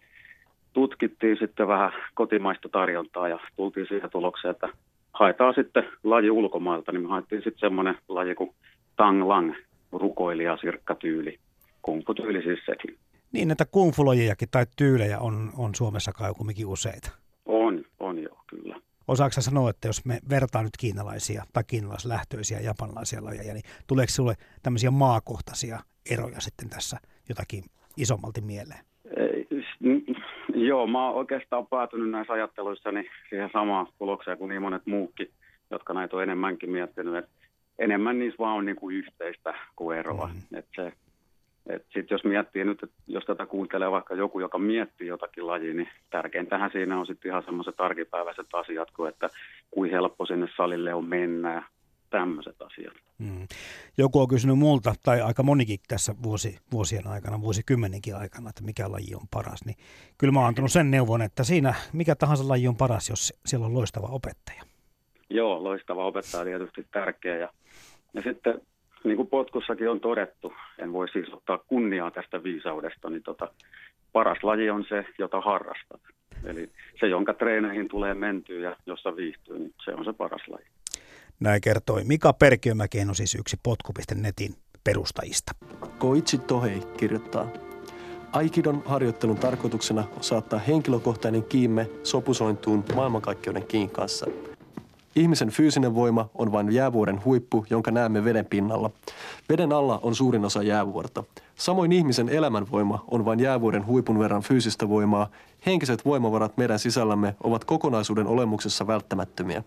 tutkittiin sitten vähän kotimaista tarjontaa ja tultiin siihen tulokseen, että haetaan sitten laji ulkomailta, niin me haettiin sitten semmoinen laji kuin Tang Lang, rukoilija, sirkkatyyli, kungfu-tyyli siis sekin. Niin, että kungfulojiakin tai tyylejä on, on Suomessa kai kumminkin useita. On, on joo, kyllä. Osaatko sanoa, että jos me vertaan nyt kiinalaisia tai kiinalaislähtöisiä japanilaisia lajeja, niin tuleeko sinulle tämmöisiä maakohtaisia eroja sitten tässä jotakin isommalti mieleen? Ei, joo, mä oon oikeastaan päätynyt näissä ajatteluissani siihen samaan tulokseen kuin niin monet muukin, jotka näitä on enemmänkin miettinyt. Että enemmän niissä vaan on niin kuin yhteistä kuin eroa. Mm. Et se, sitten jos miettii nyt, että jos tätä kuuntelee vaikka joku, joka miettii jotakin lajia, niin tärkeintähän siinä on sitten ihan semmoiset arkipäiväiset asiat, kuin että kuin helppo sinne salille on mennä ja tämmöiset asiat. Hmm. Joku on kysynyt multa, tai aika monikin tässä vuosi, vuosien aikana, vuosikymmeninkin aikana, että mikä laji on paras, niin kyllä mä oon antanut sen neuvon, että siinä mikä tahansa laji on paras, jos siellä on loistava opettaja. Joo, loistava opettaja on tietysti tärkeä ja, ja sitten niin kuin potkussakin on todettu, en voi siis ottaa kunniaa tästä viisaudesta, niin tota, paras laji on se, jota harrastat. Eli se, jonka treeneihin tulee mentyä ja jossa viihtyy, niin se on se paras laji. Näin kertoi Mika Perkiömäki, on siis yksi potku.netin perustajista. Koichi Tohei kirjoittaa, Aikidon harjoittelun tarkoituksena on saattaa henkilökohtainen kiimme sopusointuun maailmankaikkeuden kiin kanssa – Ihmisen fyysinen voima on vain jäävuoren huippu, jonka näemme veden pinnalla. Veden alla on suurin osa jäävuorta. Samoin ihmisen elämänvoima on vain jäävuoren huipun verran fyysistä voimaa. Henkiset voimavarat meidän sisällämme ovat kokonaisuuden olemuksessa välttämättömiä.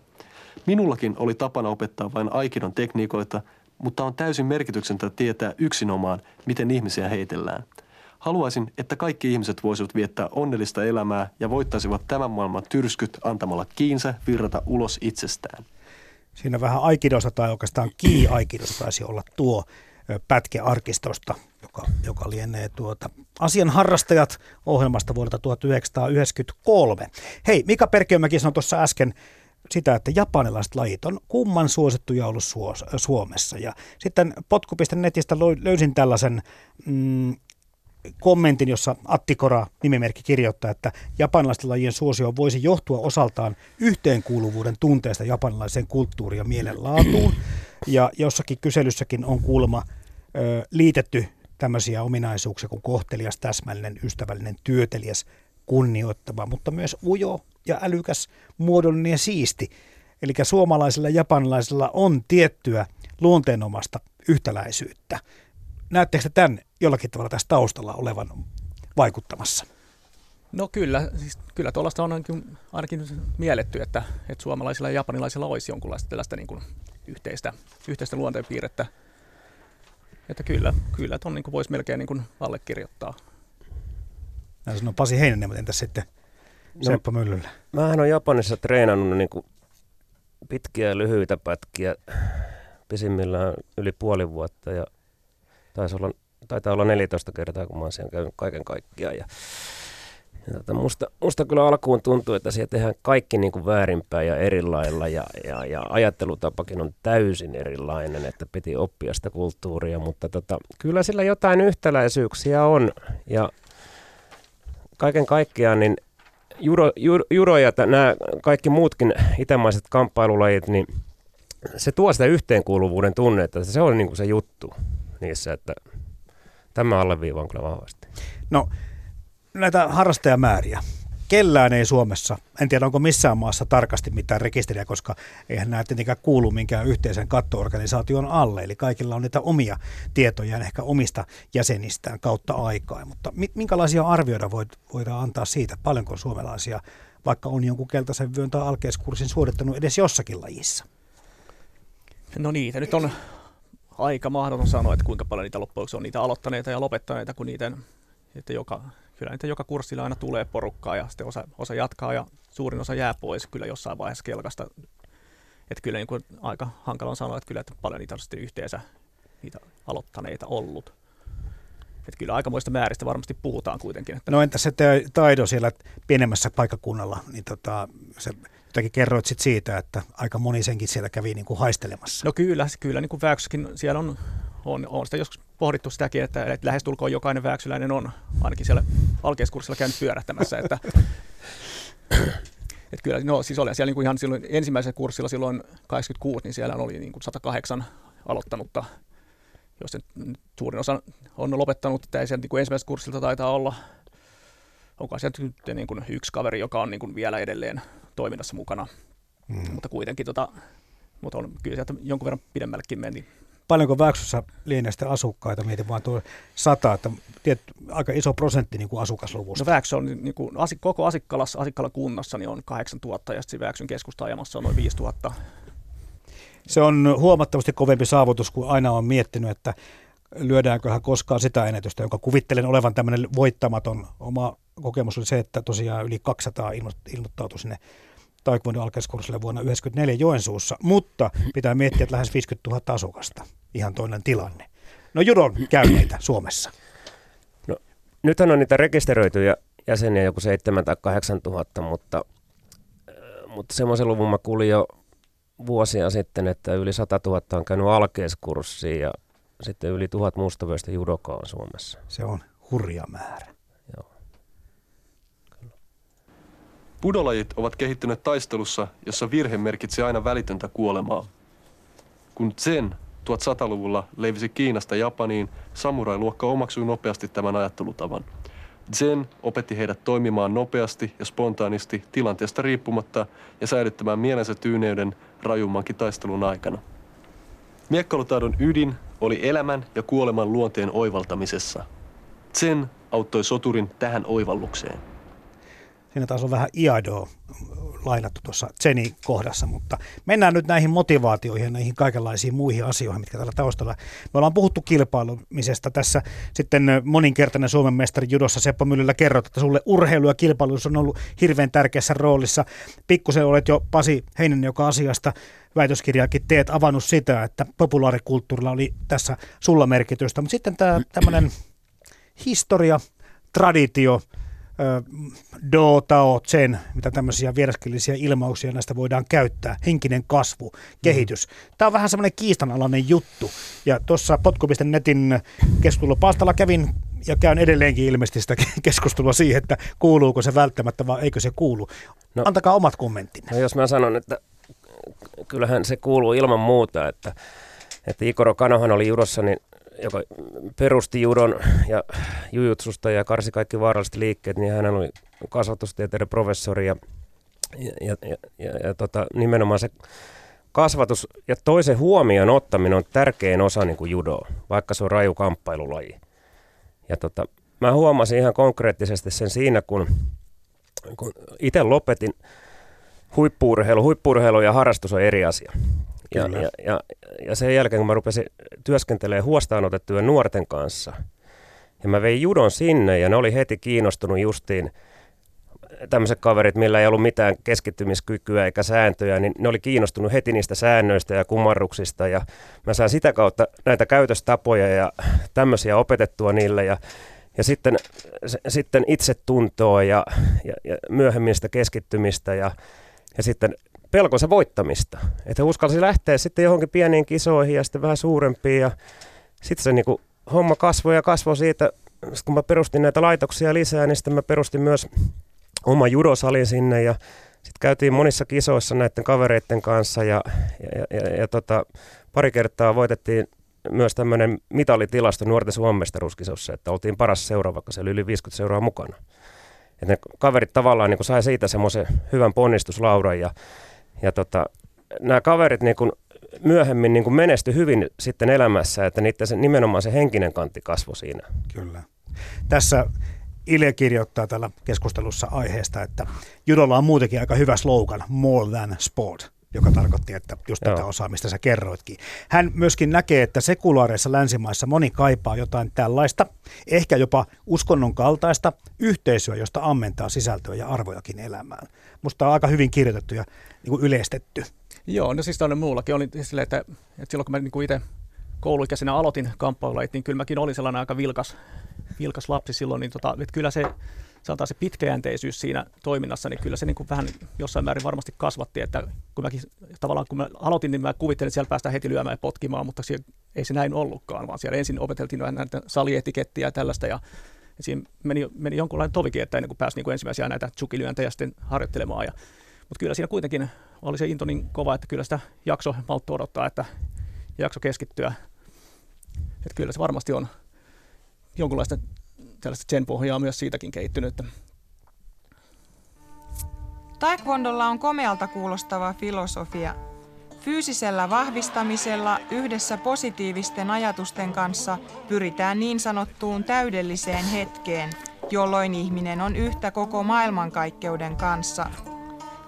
Minullakin oli tapana opettaa vain aikidon tekniikoita, mutta on täysin merkityksentä tietää yksinomaan, miten ihmisiä heitellään – Haluaisin, että kaikki ihmiset voisivat viettää onnellista elämää ja voittaisivat tämän maailman tyrskyt antamalla kiinsä virrata ulos itsestään. Siinä vähän aikidosta tai oikeastaan kii-aikidosta taisi olla tuo pätke arkistosta, joka, joka lienee tuota asian harrastajat ohjelmasta vuodelta 1993. Hei, Mika Perkiömäki sanoi tuossa äsken sitä, että japanilaiset lajit on kumman suosittuja ollut Suomessa. Ja sitten potku.netistä löysin tällaisen mm, kommentin, jossa Atti Kora nimimerkki kirjoittaa, että japanilaisten lajien suosio voisi johtua osaltaan yhteenkuuluvuuden tunteesta japanilaiseen kulttuuriin ja mielenlaatuun. Ja jossakin kyselyssäkin on kuulemma ö, liitetty tämmöisiä ominaisuuksia kuin kohtelias, täsmällinen, ystävällinen, työteliäs, kunnioittava, mutta myös ujo ja älykäs, muodollinen ja siisti. Eli suomalaisilla ja japanilaisilla on tiettyä luonteenomasta yhtäläisyyttä. Näettekö tämän jollakin tavalla tässä taustalla olevan vaikuttamassa? No kyllä, siis kyllä tuollaista on ainakin, ainakin mielletty, että, että suomalaisilla ja japanilaisilla olisi jonkunlaista tällaista niin kuin yhteistä, yhteistä luonteenpiirrettä. Että kyllä, kyllä tuon niin voisi melkein niin kuin allekirjoittaa. Näin sanoo Pasi Heinänen, entäs sitten no, Seppo Myllyllä? Mähän olen Japanissa treenannut niin kuin pitkiä ja lyhyitä pätkiä, pisimmillään yli puoli vuotta ja taisi olla, taitaa olla 14 kertaa, kun mä oon siellä käynyt kaiken kaikkiaan. Ja, ja tota, musta, musta kyllä alkuun tuntuu, että siellä tehdään kaikki niin kuin väärinpäin ja eri lailla ja, ja, ja ajattelutapakin on täysin erilainen, että piti oppia sitä kulttuuria, mutta tota, kyllä sillä jotain yhtäläisyyksiä on ja kaiken kaikkiaan niin judo, judo, judo ja nämä kaikki muutkin itämaiset kamppailulajit, niin se tuo sitä yhteenkuuluvuuden tunnetta, se on niin kuin se juttu niissä, että tämä alleviivaan kyllä vahvasti. No näitä harrastajamääriä. Kellään ei Suomessa, en tiedä onko missään maassa tarkasti mitään rekisteriä, koska eihän nämä tietenkään kuulu minkään yhteisen kattoorganisaation alle. Eli kaikilla on niitä omia tietoja ehkä omista jäsenistään kautta aikaa. Mutta minkälaisia arvioida voidaan antaa siitä, paljonko suomalaisia, vaikka on jonkun keltaisen vyön tai alkeiskurssin suorittanut edes jossakin lajissa? No niitä nyt on aika mahdoton sanoa, että kuinka paljon niitä loppujen on niitä aloittaneita ja lopettaneita, kun niitä, että joka, kyllä niitä joka kurssilla aina tulee porukkaa ja sitten osa, osa jatkaa ja suurin osa jää pois kyllä jossain vaiheessa kelkasta. Että kyllä niin kuin aika hankala on sanoa, että kyllä että paljon niitä on sitten yhteensä niitä aloittaneita ollut. Että kyllä aikamoista määristä varmasti puhutaan kuitenkin. Että... No entäs se taido siellä pienemmässä paikkakunnalla, niin tota, se jotakin kerroit sit siitä, että aika moni senkin siellä kävi niin kuin haistelemassa. No kyllä, kyllä niin kuin Vääksyssäkin siellä on, on, on sitä joskus pohdittu sitäkin, että, että lähestulkoon jokainen vääksyläinen on ainakin siellä alkeiskurssilla käynyt pyörähtämässä, että että kyllä, no siis olen siellä niin kuin ihan silloin ensimmäisellä kurssilla silloin 86, niin siellä oli niin kuin 108 aloittanutta jos suurin osa on lopettanut, että ei sieltä niin ensimmäiseltä kurssilta taitaa olla, onko sieltä niin kuin yksi kaveri, joka on niin kuin vielä edelleen toiminnassa mukana, mm. mutta kuitenkin tota, mutta on kyllä sieltä jonkun verran pidemmällekin meni. Paljonko Väksyssä lienee sitten asukkaita? Mietin vaan tuo sata, että tiedät, aika iso prosentti niin kuin asukasluvusta. No Väksy on niin kuin, koko Asikkalassa, Asikkalan kunnassa niin on 8000 ja sitten Väksyn keskusta ajamassa on noin 5000. Se on huomattavasti kovempi saavutus kuin aina on miettinyt, että lyödäänköhän koskaan sitä ennätystä, jonka kuvittelen olevan tämmöinen voittamaton. Oma kokemus oli se, että tosiaan yli 200 ilmoittautui sinne taekwondo alkeiskurssille vuonna 1994 Joensuussa, mutta pitää miettiä, että lähes 50 000 asukasta. Ihan toinen tilanne. No judon käyneitä Suomessa. No, nythän on niitä rekisteröityjä jäseniä joku 7 tai 8 000, mutta, äh, mutta semmoisen luvun mä kuulin jo vuosia sitten, että yli 100 000 on käynyt alkeiskurssia ja sitten yli tuhat mustavyöstä judokaa on Suomessa. Se on hurja määrä. Pudolajit ovat kehittyneet taistelussa, jossa virhe merkitsi aina välitöntä kuolemaa. Kun Zen 1100-luvulla levisi Kiinasta Japaniin, samurai-luokka omaksui nopeasti tämän ajattelutavan. Zen opetti heidät toimimaan nopeasti ja spontaanisti tilanteesta riippumatta ja säilyttämään mielensä tyyneyden rajummankin taistelun aikana. Miekkailutaidon ydin oli elämän ja kuoleman luonteen oivaltamisessa. Zen auttoi soturin tähän oivallukseen. Siinä taas on vähän Iaidoa lainattu tuossa Zeni kohdassa, mutta mennään nyt näihin motivaatioihin ja näihin kaikenlaisiin muihin asioihin, mitkä täällä taustalla. Me ollaan puhuttu kilpailumisesta tässä sitten moninkertainen Suomen mestari judossa Seppo Myllylä kerrot, että sulle urheilu ja kilpailuus on ollut hirveän tärkeässä roolissa. Pikkusen olet jo Pasi Heinen, joka asiasta väitöskirjaakin teet, avannut sitä, että populaarikulttuurilla oli tässä sulla merkitystä, mutta sitten tämä tämmöinen historia, traditio, do, tao, zen, mitä tämmöisiä vieraskielisiä ilmauksia näistä voidaan käyttää, henkinen kasvu, kehitys. Mm. Tämä on vähän semmoinen kiistanalainen juttu. Ja tuossa potku.netin keskustelupalstalla kävin ja käyn edelleenkin ilmeisesti sitä keskustelua siihen, että kuuluuko se välttämättä vai eikö se kuulu. No, Antakaa omat kommenttinne. No jos mä sanon, että kyllähän se kuuluu ilman muuta, että, että Ikoro Kanohan oli judossa, niin joka perusti judon ja jujutsusta ja karsi kaikki vaaralliset liikkeet, niin hän oli kasvatustieteiden professori ja, ja, ja, ja, ja, tota, nimenomaan se kasvatus ja toisen huomioon ottaminen on tärkein osa niin kuin judoa, vaikka se on raju kamppailulaji. Ja tota, mä huomasin ihan konkreettisesti sen siinä, kun, kun itse lopetin huippuurheilu. Huippuurheilu ja harrastus on eri asia. Ja, ja, ja, ja sen jälkeen, kun mä rupesin työskentelemään huostaanotettujen nuorten kanssa, ja mä vein judon sinne, ja ne oli heti kiinnostunut justiin tämmöiset kaverit, millä ei ollut mitään keskittymiskykyä eikä sääntöjä, niin ne oli kiinnostunut heti niistä säännöistä ja kumarruksista, ja mä sain sitä kautta näitä käytöstapoja ja tämmöisiä opetettua niille, ja ja sitten, sitten itsetuntoa ja, ja, ja myöhemmin sitä keskittymistä ja, ja sitten pelkonsa voittamista. Että he uskalsi lähteä sitten johonkin pieniin kisoihin ja sitten vähän suurempiin ja sitten se niinku homma kasvoi ja kasvoi siitä, sitten kun mä perustin näitä laitoksia lisää, niin sitten mä perustin myös oma judosalin sinne ja sitten käytiin monissa kisoissa näiden kavereiden kanssa ja, ja, ja, ja tota, pari kertaa voitettiin myös tämmöinen mitalitilasto nuorten suomestaruuskisossa, että oltiin paras seura, vaikka se oli yli 50 seuraa mukana. Et ne kaverit tavallaan niin sai siitä semmoisen hyvän ponnistuslaudan ja ja tota, nämä kaverit niin kuin myöhemmin niin kuin menesty hyvin sitten elämässä, että niitä se, nimenomaan se henkinen kantti kasvoi siinä. Kyllä. Tässä Ilja kirjoittaa täällä keskustelussa aiheesta, että judolla on muutenkin aika hyvä slogan, more than sport joka tarkoitti, että just Joo. tätä osaamista sä kerroitkin. Hän myöskin näkee, että sekulaareissa länsimaissa moni kaipaa jotain tällaista, ehkä jopa uskonnon kaltaista yhteisöä, josta ammentaa sisältöä ja arvojakin elämään. Musta on aika hyvin kirjoitettu ja niin kuin yleistetty. Joo, no siis tämmöinen muullakin oli silleen, että, että silloin kun mä niin itse kouluikäisenä aloitin kamppailulajit, niin kyllä mäkin olin sellainen aika vilkas, vilkas lapsi silloin, niin tota, että kyllä se sanotaan se pitkäjänteisyys siinä toiminnassa, niin kyllä se niin kuin vähän jossain määrin varmasti kasvatti, että kun mäkin tavallaan kun mä aloitin, niin mä kuvittelin, että siellä päästään heti lyömään ja potkimaan, mutta siellä, ei se näin ollutkaan, vaan siellä ensin opeteltiin näitä salietikettiä ja tällaista ja siinä meni, meni jonkunlainen tovikin, että ennen kuin pääsi niin kuin ensimmäisiä näitä tsukilyöntejä sitten harjoittelemaan. Ja, mutta kyllä siinä kuitenkin oli se into niin kova, että kyllä sitä jakso maltto odottaa, että jakso keskittyä että kyllä se varmasti on jonkunlaista tällaista zen-pohjaa myös siitäkin kehittynyt. Taekwondolla on komealta kuulostava filosofia. Fyysisellä vahvistamisella yhdessä positiivisten ajatusten kanssa pyritään niin sanottuun täydelliseen hetkeen, jolloin ihminen on yhtä koko maailmankaikkeuden kanssa.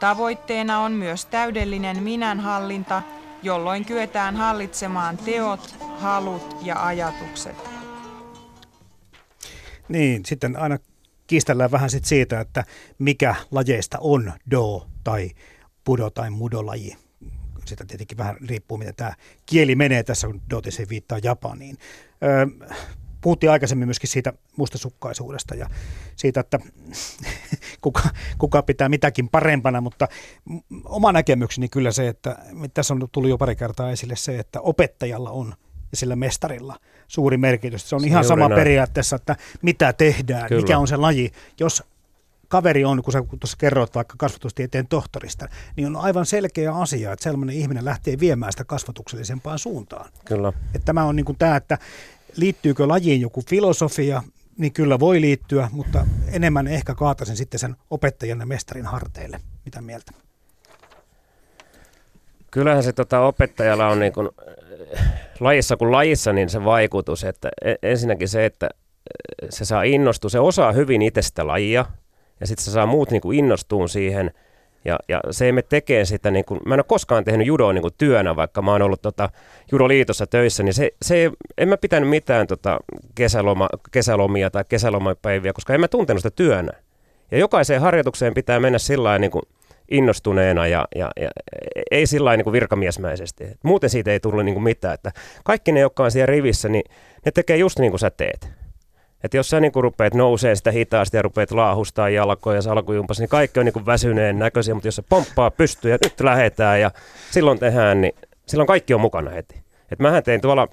Tavoitteena on myös täydellinen minänhallinta, jolloin kyetään hallitsemaan teot, halut ja ajatukset. Niin, sitten aina kiistellään vähän sit siitä, että mikä lajeista on do tai pudo tai mudolaji. Sitä tietenkin vähän riippuu, miten tämä kieli menee tässä, kun se viittaa Japaniin. Öö, puhuttiin aikaisemmin myöskin siitä mustasukkaisuudesta ja siitä, että kuka, kuka pitää mitäkin parempana, mutta oma näkemykseni kyllä se, että tässä on tullut jo pari kertaa esille se, että opettajalla on ja sillä mestarilla suuri merkitys. Se on se ihan sama näin. periaatteessa, että mitä tehdään, Kyllä. mikä on se laji. Jos kaveri on, kun sä tuossa kerroit vaikka kasvatustieteen tohtorista, niin on aivan selkeä asia, että sellainen ihminen lähtee viemään sitä kasvatuksellisempaan suuntaan. Kyllä. Että tämä on niin kuin tämä, että liittyykö lajiin joku filosofia, niin kyllä voi liittyä, mutta enemmän ehkä kaataisen sitten sen opettajan ja mestarin harteille. Mitä mieltä? Kyllähän se tota, opettajalla on niin kuin, lajissa kuin lajissa niin se vaikutus, että e, ensinnäkin se, että e, se saa innostua, se osaa hyvin itse sitä lajia ja sitten se saa muut niin kuin innostuun siihen ja, ja se ei me tekee sitä, niin kuin, mä en ole koskaan tehnyt judoa niin kuin työnä, vaikka mä oon ollut tota, judoliitossa töissä, niin se, se en mä pitänyt mitään tota, kesäloma, kesälomia tai kesälomapäiviä, koska en mä tuntenut sitä työnä. Ja jokaiseen harjoitukseen pitää mennä sillä niin innostuneena ja, ja, ja ei sillä niin kuin virkamiesmäisesti. Muuten siitä ei tullut niin kuin mitään. Että kaikki ne, jotka on siellä rivissä, niin ne tekee just niin kuin sä teet. Että jos sä niin kuin rupeat nousee sitä hitaasti ja rupeat laahustaa jalkoja ja salkujumpas, niin kaikki on niin kuin väsyneen näköisiä, mutta jos se pomppaa pystyy ja nyt lähetään ja silloin tehdään, niin silloin kaikki on mukana heti. Et mähän tein tuolla,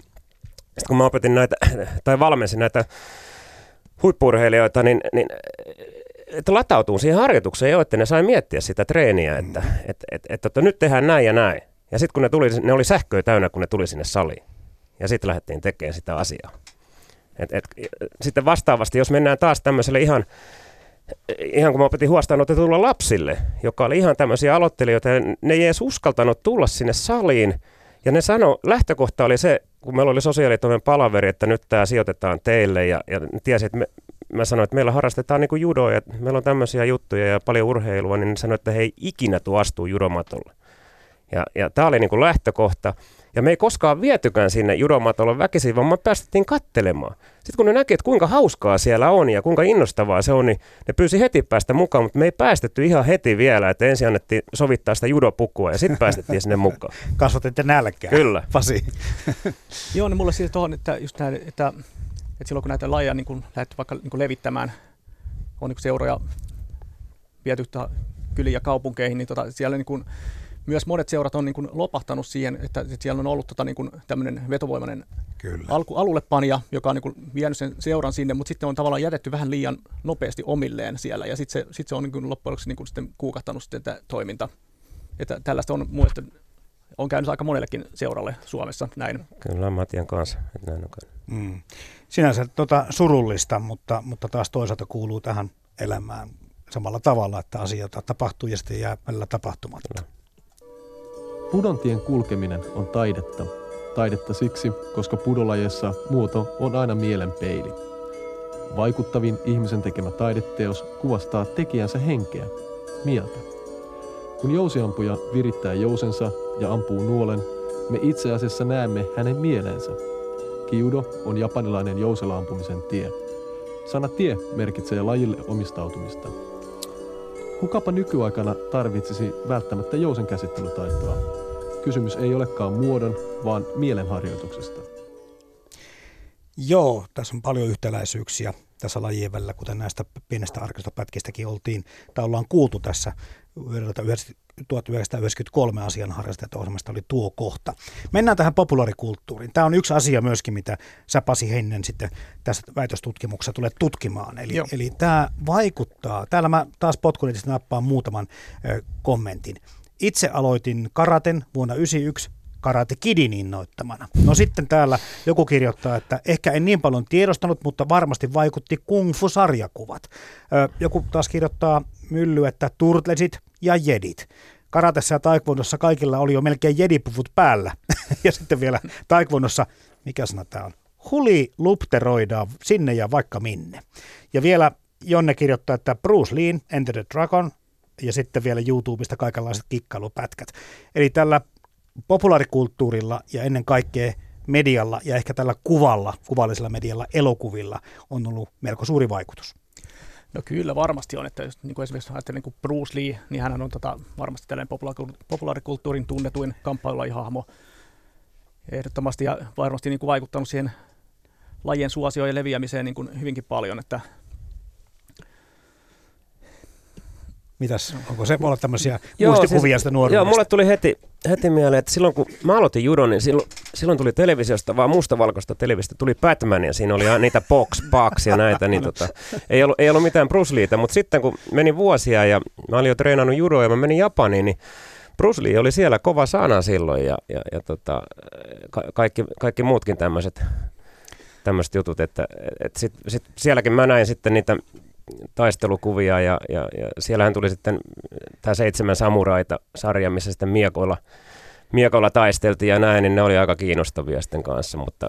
kun mä opetin näitä, tai valmensin näitä huippurheilijoita, niin, niin että latautuu siihen harjoitukseen jo, että ne sai miettiä sitä treeniä, että, mm. että, että, että, että, nyt tehdään näin ja näin. Ja sitten kun ne tuli, ne oli sähköä täynnä, kun ne tuli sinne saliin. Ja sitten lähdettiin tekemään sitä asiaa. Et, et, sitten vastaavasti, jos mennään taas tämmöiselle ihan, ihan kun mä opetin huostaanotetulla lapsille, joka oli ihan tämmöisiä aloittelijoita, ne ei edes uskaltanut tulla sinne saliin. Ja ne sano, lähtökohta oli se, kun meillä oli sosiaalitoimen palaveri, että nyt tämä sijoitetaan teille ja, ja tiesi, että me, mä sanoin, että meillä harrastetaan niin judoa ja meillä on tämmöisiä juttuja ja paljon urheilua, niin sanoin, että he ei ikinä tuo astuu judomatolle. Ja, ja tämä oli niin kuin lähtökohta. Ja me ei koskaan vietykään sinne judomatolle väkisin, vaan me päästettiin kattelemaan. Sitten kun ne näki, että kuinka hauskaa siellä on ja kuinka innostavaa se on, niin ne pyysi heti päästä mukaan, mutta me ei päästetty ihan heti vielä, että ensin annettiin sovittaa sitä judopukua ja sitten päästettiin sinne mukaan. Kasvatitte nälkää. Kyllä. Pasi. Joo, niin mulla siis tuohon, että just näin, että et silloin kun näitä lajeja niin kun lähdetty vaikka niin kun levittämään, on niin seuroja viety kyliin ja kaupunkeihin, niin tota, siellä niin kun, myös monet seurat on niin kun lopahtanut siihen, että, että siellä on ollut tota, niin kun tämmöinen vetovoimainen Kyllä. Alku, alullepanija, joka on niin kun vienyt sen seuran sinne, mutta sitten on tavallaan jätetty vähän liian nopeasti omilleen siellä, ja sitten se, sit se on niin kun loppujen lopuksi niin sitten kuukahtanut sitten tämä toiminta. Että tällaista on mun on käynyt aika monellekin seuralle Suomessa näin. Kyllä, Matian kanssa, että näin on käynyt. Mm sinänsä tota, surullista, mutta, mutta taas toisaalta kuuluu tähän elämään samalla tavalla, että asioita tapahtuu ja sitten jää välillä tapahtumatta. Pudontien kulkeminen on taidetta. Taidetta siksi, koska pudolajessa muoto on aina mielen peili. Vaikuttavin ihmisen tekemä taideteos kuvastaa tekijänsä henkeä, mieltä. Kun jousiampuja virittää jousensa ja ampuu nuolen, me itse asiassa näemme hänen mielensä – Kiudo on japanilainen jouselampumisen tie. Sana tie merkitsee lajille omistautumista. Kukapa nykyaikana tarvitsisi välttämättä jousen käsittelytaitoa? Kysymys ei olekaan muodon, vaan mielenharjoituksesta. Joo, tässä on paljon yhtäläisyyksiä tässä lajien välillä, kuten näistä pienestä arkista pätkistäkin oltiin, tai ollaan kuultu tässä 1993 asian harrastajat oli tuo kohta. Mennään tähän populaarikulttuuriin. Tämä on yksi asia myöskin, mitä sä Pasi Hennen sitten tässä väitöstutkimuksessa tulet tutkimaan. Eli, eli tämä vaikuttaa, täällä mä taas potkunetista nappaan muutaman ö, kommentin. Itse aloitin karaten vuonna 1991 Karate Kidin innoittamana. No sitten täällä joku kirjoittaa, että ehkä en niin paljon tiedostanut, mutta varmasti vaikutti Kung Fu-sarjakuvat. Joku taas kirjoittaa mylly, että Turtlesit ja Jedit. Karatessa ja taekwondossa kaikilla oli jo melkein jedipuvut päällä. ja sitten vielä taekwondossa, mikä sana tämä on? Huli lupteroidaan sinne ja vaikka minne. Ja vielä Jonne kirjoittaa, että Bruce Lee, Enter the Dragon, ja sitten vielä YouTubesta kaikenlaiset kikkailupätkät. Eli tällä populaarikulttuurilla ja ennen kaikkea medialla ja ehkä tällä kuvalla, kuvallisella medialla, elokuvilla on ollut melko suuri vaikutus. No kyllä varmasti on, että jos, niin kuin esimerkiksi ajattelen niin Bruce Lee, niin hän on tota, varmasti tällainen populaarikulttuurin tunnetuin kamppailulajihahmo ehdottomasti ja varmasti niin kuin vaikuttanut siihen lajien suosioon ja leviämiseen niin kuin hyvinkin paljon, että Mitäs, onko se olla tämmöisiä joo, muistikuvia siis, sitä nuoruudesta? Joo, mulle tuli heti, heti mieleen, että silloin kun mä aloitin judon, niin silloin, silloin tuli televisiosta, vaan mustavalkoista televisiosta, tuli Batman ja siinä oli niitä Box, Box ja näitä, niin tota, ei, ollut, ei ollut mitään Bruce Leetä, mutta sitten kun meni vuosia ja mä olin jo treenannut judoa ja mä menin Japaniin, niin Bruce Lee oli siellä kova sana silloin ja, ja, ja tota, ka- kaikki, kaikki muutkin tämmöiset tämmöiset jutut, että et sit, sit sielläkin mä näin sitten niitä taistelukuvia ja, ja, ja siellähän tuli sitten tämä Seitsemän samuraita sarja, missä sitten miekoilla, miekoilla taisteltiin ja näin, niin ne oli aika kiinnostavia sitten kanssa, mutta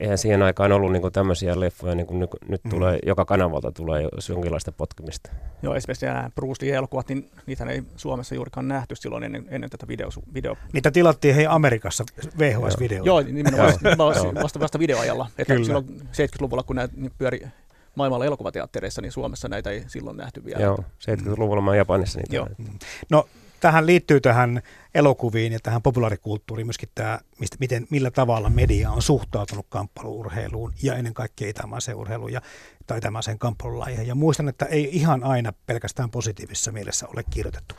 eihän siihen aikaan ollut niin tämmöisiä leffoja, niin kuin nyt, nyt mm. tulee, joka kanavalta tulee jonkinlaista potkimista. Joo, esimerkiksi nämä Bruce Lee-elokuvat, niin niitä ei Suomessa juurikaan nähty silloin ennen, ennen tätä video, video. Niitä tilattiin hei Amerikassa VHS-videoita. Joo, nimenomaan vasta, vasta, vasta videoajalla. Että silloin 70-luvulla, kun nämä pyöri maailmalla elokuvateattereissa, niin Suomessa näitä ei silloin nähty vielä. Joo, 70-luvulla mä Japanissa niitä. Joo. No tähän liittyy tähän elokuviin ja tähän populaarikulttuuriin myöskin tämä, mistä, miten, millä tavalla media on suhtautunut kamppailuurheiluun ja ennen kaikkea itämaiseen urheiluun ja, tai itämaiseen kamppailulajeihin. Ja muistan, että ei ihan aina pelkästään positiivisessa mielessä ole kirjoitettu.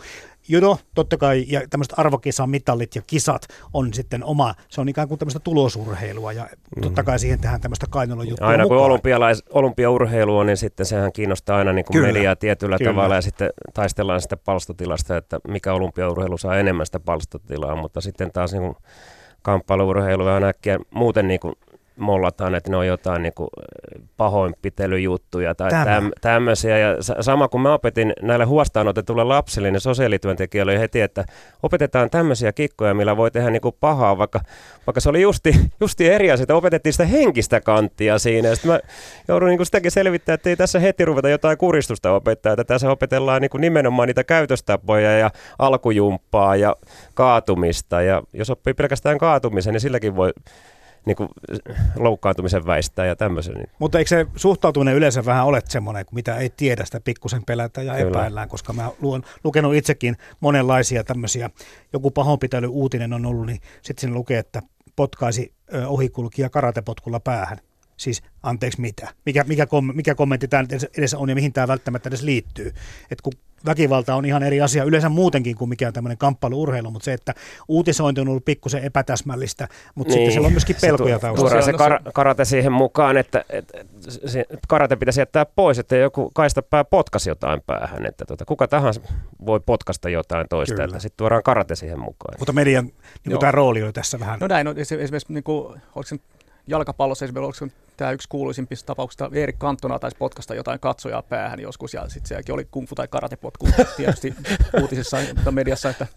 Judo, totta kai, ja tämmöiset arvokisan mitallit ja kisat on sitten oma, se on ikään kuin tämmöistä tulosurheilua, ja totta kai siihen tehdään tämmöistä kainalojuttua Aina kun olympialais, olympiaurheilu on, niin sitten sehän kiinnostaa aina niin kuin mediaa tietyllä Kyllä. tavalla, ja sitten taistellaan sitä palstotilasta, että mikä olympiaurheilu saa enemmän sitä palstotilaa, mutta sitten taas niin kamppailuurheilu on äkkiä muuten niin kuin mollataan, että ne on jotain niin kuin pahoinpitelyjuttuja tai Tämä. tämmöisiä. Ja sama kuin mä opetin näille huostaanotetulle lapsille, niin sosiaalityöntekijälle oli heti, että opetetaan tämmöisiä kikkoja, millä voi tehdä niin kuin pahaa, vaikka, vaikka se oli justi, justi eri asia, että opetettiin sitä henkistä kanttia siinä. Ja sitten mä joudun niin kuin sitäkin selvittämään, että ei tässä heti ruveta jotain kuristusta opettaa, että tässä opetellaan niin kuin nimenomaan niitä käytöstapoja ja alkujumppaa ja kaatumista. Ja jos oppii pelkästään kaatumisen, niin silläkin voi niin kuin loukkaantumisen väistää ja tämmöisen. Niin. Mutta eikö se suhtautuminen yleensä vähän ole semmoinen, mitä ei tiedä, sitä pikkusen pelätä ja Kyllä. epäillään, koska mä olen lukenut itsekin monenlaisia tämmöisiä, joku pahoinpitely uutinen on ollut, niin sitten siinä lukee, että potkaisi ohikulkija karatepotkulla päähän. Siis anteeksi mitä? Mikä, mikä, kom, mikä kommentti tämä edes on ja mihin tämä välttämättä edes liittyy? Et kun väkivalta on ihan eri asia yleensä muutenkin kuin mikään tämmöinen kamppailuurheilu, mutta se, että uutisointi on ollut pikkusen epätäsmällistä, mutta niin, sitten siellä on myöskin pelkoja taustalla. Tuodaan se kar- karate siihen mukaan, että, että, että karate pitäisi jättää pois, että joku kaistapää potkasi jotain päähän, että tuota, kuka tahansa voi potkasta jotain toista, Kyllä. että sitten tuodaan karate siihen mukaan. Mutta median niin tämä rooli oli tässä vähän. No näin, no, esimerkiksi niin kuin, oliko se jalkapallossa esimerkiksi tämä yksi kuuluisimpista tapauksista, Erik Kantona taisi potkasta jotain katsojaa päähän joskus, ja sitten sekin oli kung fu tai karatepotku tietysti uutisissa mediassa, että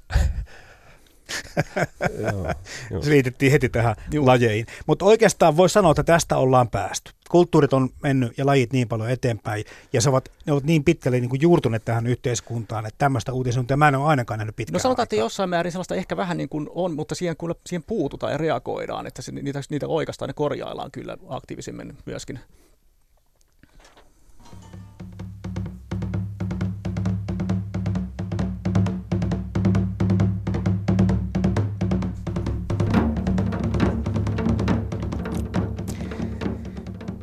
Se liitettiin heti tähän Juu. lajeihin. Mutta oikeastaan voi sanoa, että tästä ollaan päästy. Kulttuurit on mennyt ja lajit niin paljon eteenpäin, ja se ovat, ne ovat niin pitkälle niin kuin juurtuneet tähän yhteiskuntaan, että tämmöistä uutisointia mä en ole ainakaan nähnyt pitkään No sanotaan, aikaa. että jossain määrin sellaista ehkä vähän niin kuin on, mutta siihen, kun siihen puututaan ja reagoidaan, että se, niitä, niitä oikeastaan ne korjaillaan kyllä aktiivisemmin myöskin.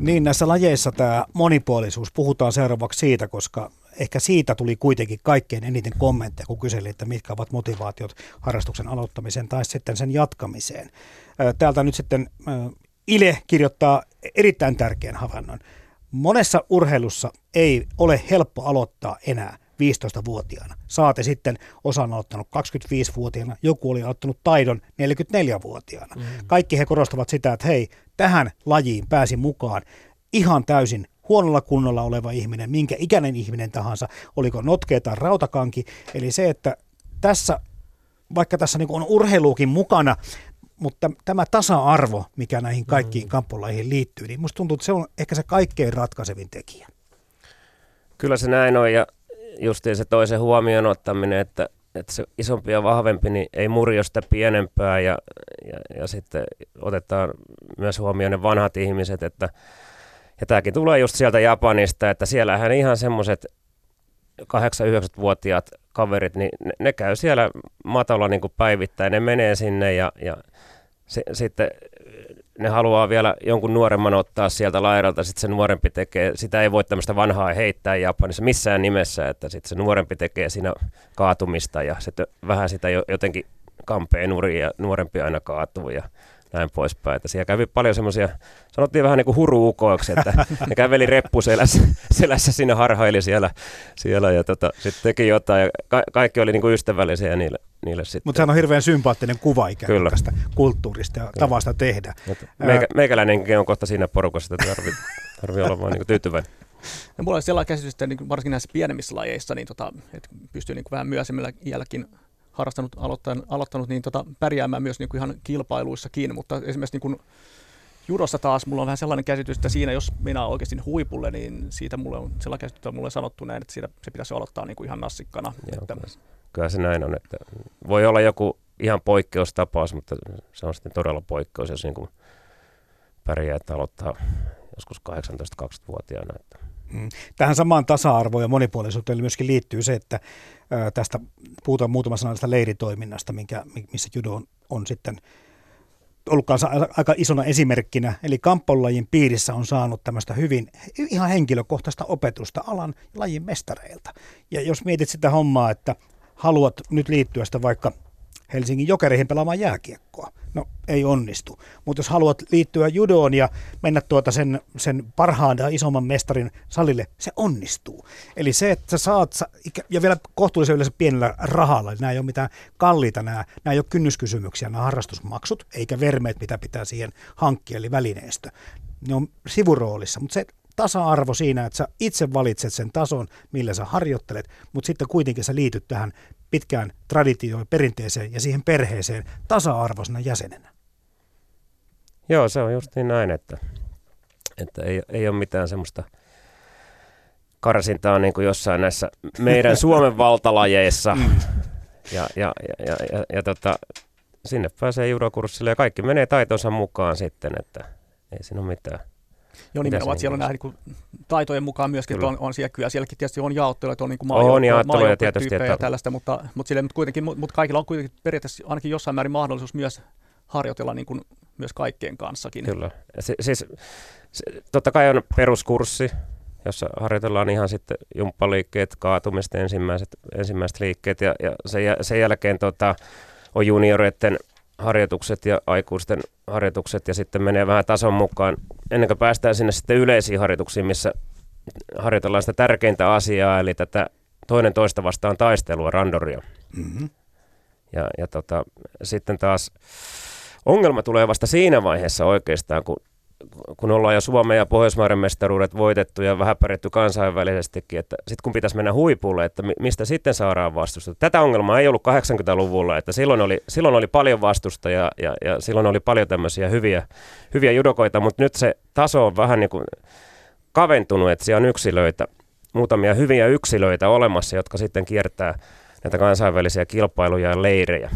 Niin, näissä lajeissa tämä monipuolisuus, puhutaan seuraavaksi siitä, koska ehkä siitä tuli kuitenkin kaikkein eniten kommentteja, kun kyseli, että mitkä ovat motivaatiot harrastuksen aloittamiseen tai sitten sen jatkamiseen. Täältä nyt sitten Ile kirjoittaa erittäin tärkeän havainnon. Monessa urheilussa ei ole helppo aloittaa enää 15-vuotiaana. Saate sitten osa on aloittanut 25-vuotiaana, joku oli aloittanut taidon 44-vuotiaana. Mm. Kaikki he korostavat sitä, että hei, tähän lajiin pääsi mukaan ihan täysin huonolla kunnolla oleva ihminen, minkä ikäinen ihminen tahansa, oliko notkea tai rautakanki. Eli se, että tässä, vaikka tässä niin on urheiluukin mukana, mutta tämä tasa-arvo, mikä näihin kaikkiin mm. kamppolaihin liittyy, niin musta tuntuu, että se on ehkä se kaikkein ratkaisevin tekijä. Kyllä se näin on ja justiin se toisen huomioon ottaminen, että, että se isompi ja vahvempi niin ei murjo sitä pienempää ja, ja, ja sitten otetaan myös huomioon ne vanhat ihmiset, että ja tämäkin tulee just sieltä Japanista, että siellähän ihan semmoiset 8-9-vuotiaat kaverit, niin ne, ne käy siellä matolla niin kuin päivittäin, ne menee sinne ja, ja se, sitten ne haluaa vielä jonkun nuoremman ottaa sieltä lairalta, sitten se nuorempi tekee, sitä ei voi tämmöistä vanhaa heittää Japanissa missään nimessä, että sitten se nuorempi tekee siinä kaatumista ja sitten vähän sitä jotenkin kampeen nurin ja nuorempi aina kaatuu ja näin poispäin. Että siellä kävi paljon semmoisia, sanottiin vähän niin kuin huruukoiksi, että ne käveli reppu selässä, selässä sinne harhaili siellä, siellä ja tota, sitten teki jotain ja ka- kaikki oli niin kuin ystävällisiä niille, niille sitten. Mutta sehän on hirveän sympaattinen kuva ikään tästä kulttuurista ja Kyllä. tavasta tehdä. Meikä, meikäläinenkin on kohta siinä porukassa, että tarvii tarvi olla vaan niin tyytyväinen. No, mulla on sellainen käsitys, että niin varsinkin näissä pienemmissä lajeissa, niin tota, että pystyy niin vähän myöhemmällä iälläkin harrastanut, aloittanut, aloittanut niin tota, pärjäämään myös niin kuin ihan kilpailuissakin, mutta esimerkiksi niin kuin judossa taas mulla on vähän sellainen käsitys, että siinä jos minä oikeasti huipulle, niin siitä mulle on sellainen käsitys, että mulle on sanottu näin, että siitä, se pitäisi aloittaa niin kuin ihan nassikkana. Joo, että... Kyllä se näin on, että voi olla joku ihan poikkeustapaus, mutta se on sitten todella poikkeus, jos niin kuin pärjää, että aloittaa joskus 18-20-vuotiaana. Että. Tähän samaan tasa-arvoon ja monipuolisuuteen myöskin liittyy se, että tästä puhutaan muutama sana tästä leiritoiminnasta, minkä, missä judo on, on sitten ollut aika isona esimerkkinä. Eli kamppolajin piirissä on saanut tämmöistä hyvin ihan henkilökohtaista opetusta alan lajin mestareilta. Ja jos mietit sitä hommaa, että haluat nyt liittyä sitä vaikka Helsingin jokereihin pelaamaan jääkiekkoa. No ei onnistu. Mutta jos haluat liittyä judoon ja mennä tuota sen, sen parhaan ja isomman mestarin salille, se onnistuu. Eli se, että sä saat, ja vielä kohtuullisen yleensä pienellä rahalla, eli nämä ei ole mitään kalliita, nämä, nämä ei ole kynnyskysymyksiä, nämä harrastusmaksut, eikä vermeet, mitä pitää siihen hankkia, eli välineistö. Ne on sivuroolissa, mutta se tasa-arvo siinä, että sä itse valitset sen tason, millä sä harjoittelet, mutta sitten kuitenkin sä liityt tähän pitkään traditioon, perinteeseen ja siihen perheeseen tasa-arvoisena jäsenenä. Joo, se on just niin näin, että, että ei, ei ole mitään semmoista karsintaa niin kuin jossain näissä meidän Suomen valtalajeissa. Mm. Ja, ja, ja, ja, ja, ja tota, sinne pääsee judokurssille ja kaikki menee taitonsa mukaan sitten, että ei siinä ole mitään. Joo, nimenomaan. Siellä on nämä niin taitojen mukaan myöskin, että on, on siellä kyllä. Sielläkin tietysti on jaotteluja, että on niin on jaotteluja tietysti. Että... ja tällaista, mutta, mutta, sille, mutta, kuitenkin, mutta kaikilla on kuitenkin periaatteessa ainakin jossain määrin mahdollisuus myös harjoitella niin kuin myös kaikkien kanssakin. Kyllä. Si- siis, se, totta kai on peruskurssi, jossa harjoitellaan ihan sitten jumppaliikkeet, kaatumista ensimmäiset, ensimmäiset liikkeet ja, ja sen, sen jälkeen tota, on junioreiden harjoitukset ja aikuisten harjoitukset ja sitten menee vähän tason mukaan ennen kuin päästään sinne sitten yleisiin harjoituksiin, missä harjoitellaan sitä tärkeintä asiaa, eli tätä toinen toista vastaan taistelua, randoria. Mm-hmm. Ja, ja tota, sitten taas ongelma tulee vasta siinä vaiheessa oikeastaan, kun kun ollaan jo Suomen ja Pohjoismaiden mestaruudet voitettu ja vähän pärjätty kansainvälisestikin, että sitten kun pitäisi mennä huipulle, että mistä sitten saadaan vastusta. Tätä ongelmaa ei ollut 80-luvulla, että silloin oli, silloin oli paljon vastusta ja, ja, ja silloin oli paljon tämmöisiä hyviä, hyviä judokoita, mutta nyt se taso on vähän niin kuin kaventunut, että siellä on yksilöitä, muutamia hyviä yksilöitä olemassa, jotka sitten kiertää näitä kansainvälisiä kilpailuja ja leirejä.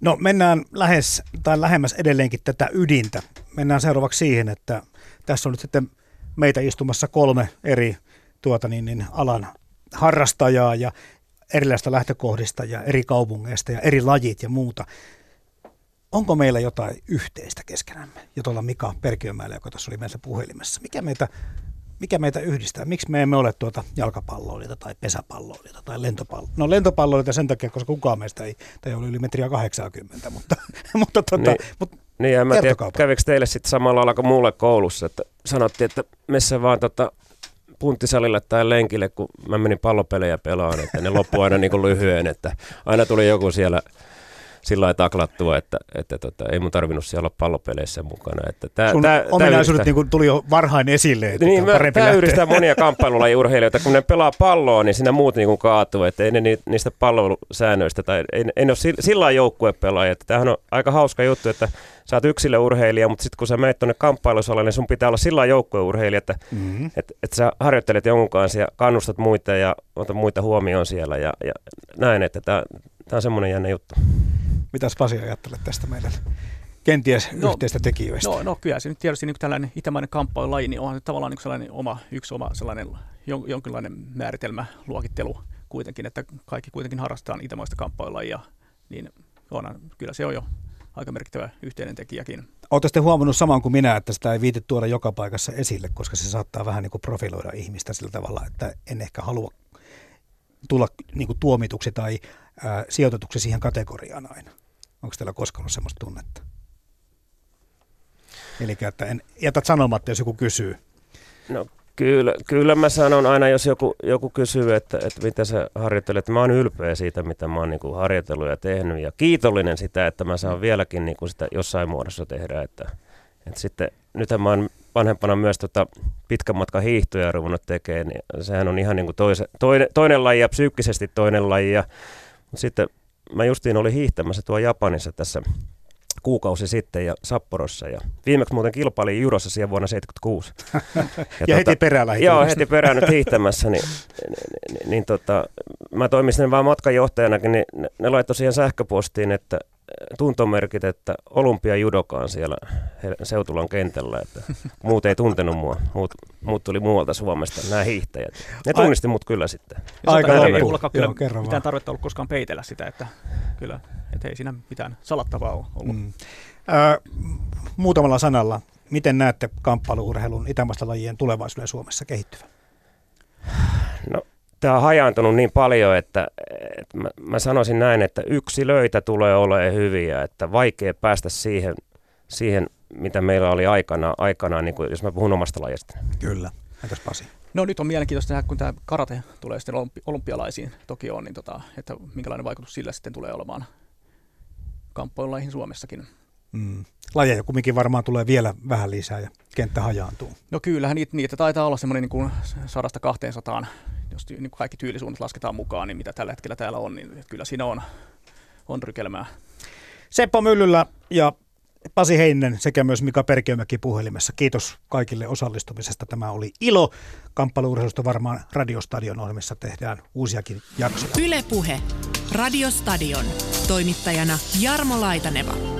No mennään lähes tai lähemmäs edelleenkin tätä ydintä. Mennään seuraavaksi siihen, että tässä on nyt sitten meitä istumassa kolme eri tuota niin, niin, alan harrastajaa ja erilaista lähtökohdista ja eri kaupungeista ja eri lajit ja muuta. Onko meillä jotain yhteistä keskenämme? Ja tuolla Mika Perkiömäellä, joka tuossa oli meillä puhelimessa. Mikä meitä mikä meitä yhdistää? Miksi me emme ole tuota jalkapalloilijoita tai pesäpalloilijoita tai lentopalloilijoita? No lentopalloilijoita sen takia, koska kukaan meistä ei, tai oli yli metriä 80, mutta, mutta, tuota, niin, mutta niin, en mä tiedä, kävikö teille sitten samalla lailla kuin muulle koulussa, että sanottiin, että missä vaan tota, punttisalille tai lenkille, kun mä menin pallopelejä pelaan, että ne loppu aina niin kuin lyhyen, että aina tuli joku siellä sillä lailla taklattua, että, että tota, ei mun tarvinnut siellä olla pallopeleissä mukana. Että tää, Sun tää, ominaisuudet tää niin tuli jo varhain esille, että niin, parempi tämä yhdistää monia kamppailulajiurheilijoita. Kun ne pelaa palloa, niin siinä muut niin kaatuu. Että ei ne ni- niistä pallolusäännöistä tai ei, ei ne ole sillä, sillä joukkuepelaajia. Että Tämähän on aika hauska juttu, että sä oot yksilöurheilija, mutta sitten kun sä menet tuonne kamppailusalalle, niin sun pitää olla sillä joukkueurheilija, että Mm-hmm. että että sä harjoittelet jonkun kanssa ja kannustat muita ja otat muita huomioon siellä ja, ja näin, että tämä on semmoinen jännä juttu. Mitäs Pasi ajattelet tästä meidän kenties No, yhteistä tekijöistä? No, no kyllä se nyt tietysti niin tällainen itämainen kamppailulaji, niin onhan se tavallaan niin sellainen oma, yksi oma sellainen jon, jonkinlainen määritelmä, luokittelu kuitenkin, että kaikki kuitenkin harrastetaan itämaista kamppailulajia, niin onhan, kyllä se on jo aika merkittävä yhteinen tekijäkin. Olette sitten huomannut saman kuin minä, että sitä ei viiti tuoda joka paikassa esille, koska se saattaa vähän niin kuin profiloida ihmistä sillä tavalla, että en ehkä halua tulla niin kuin tuomituksi tai ää, sijoitetuksi siihen kategoriaan aina. Onko teillä koskaan ollut sellaista tunnetta? Eli että en, jätät sanomatta, jos joku kysyy. No kyllä, kyllä mä sanon aina, jos joku, joku kysyy, että, että mitä sä harjoittelet. Mä oon ylpeä siitä, mitä mä oon niin kuin harjoitellut ja tehnyt ja kiitollinen sitä, että mä saan vieläkin niin kuin sitä jossain muodossa tehdä. Että, että sitten, nythän mä oon vanhempana myös tota pitkän matkan hiihtoja ruvennut tekemään, niin sehän on ihan niin kuin toise, toinen, toinen laji ja psyykkisesti toinen laji. Ja, mutta sitten mä justiin olin hiihtämässä tuo Japanissa tässä kuukausi sitten ja Sapporossa. Ja viimeksi muuten kilpailin Jurossa siihen vuonna 1976. Ja, ja heti perään lähdit Joo, heti perään nyt hiihtämässä, niin, niin, niin, niin tota, mä toimin sinne vaan matkanjohtajanakin, niin ne, ne laittoi siihen sähköpostiin, että tuntomerkit, että olympia judokaan siellä Seutulan kentällä, että muut ei tuntenut mua, muut, muut tuli muualta Suomesta, nämä hiihtäjät. Ne tunnisti mut kyllä sitten. Aika ei kyllä Joo, kerro mitään tarvetta ollut koskaan peitellä sitä, että kyllä, että ei siinä mitään salattavaa ole ollut. Mm. Ää, muutamalla sanalla, miten näette kamppailuurheilun itämaista lajien tulevaisuuden Suomessa kehittyvän? No, tämä on hajaantunut niin paljon, että, että mä, mä sanoisin näin, että yksilöitä tulee olemaan hyviä, että vaikea päästä siihen, siihen mitä meillä oli aikana, aikana niin kuin, jos mä puhun omasta lajista. Kyllä. Entäs Pasi? No nyt on mielenkiintoista nähdä, kun tämä karate tulee sitten olympi- olympialaisiin Tokioon, niin tota, että minkälainen vaikutus sillä sitten tulee olemaan kamppailulaihin Suomessakin. Mm. Lajeja kumminkin varmaan tulee vielä vähän lisää ja kenttä hajaantuu. No kyllähän niitä, niitä taitaa olla semmoinen niin kuin 100-200, jos niin kuin kaikki tyylisuunnat lasketaan mukaan, niin mitä tällä hetkellä täällä on, niin kyllä siinä on, on rykelmää. Seppo Myllylä ja Pasi Heinen sekä myös Mika Perkiomäki puhelimessa. Kiitos kaikille osallistumisesta. Tämä oli ilo. Kamppailuurheilusta varmaan Radiostadion ohjelmissa tehdään uusiakin jaksoja. Ylepuhe Radiostadion. Toimittajana Jarmo Laitaneva.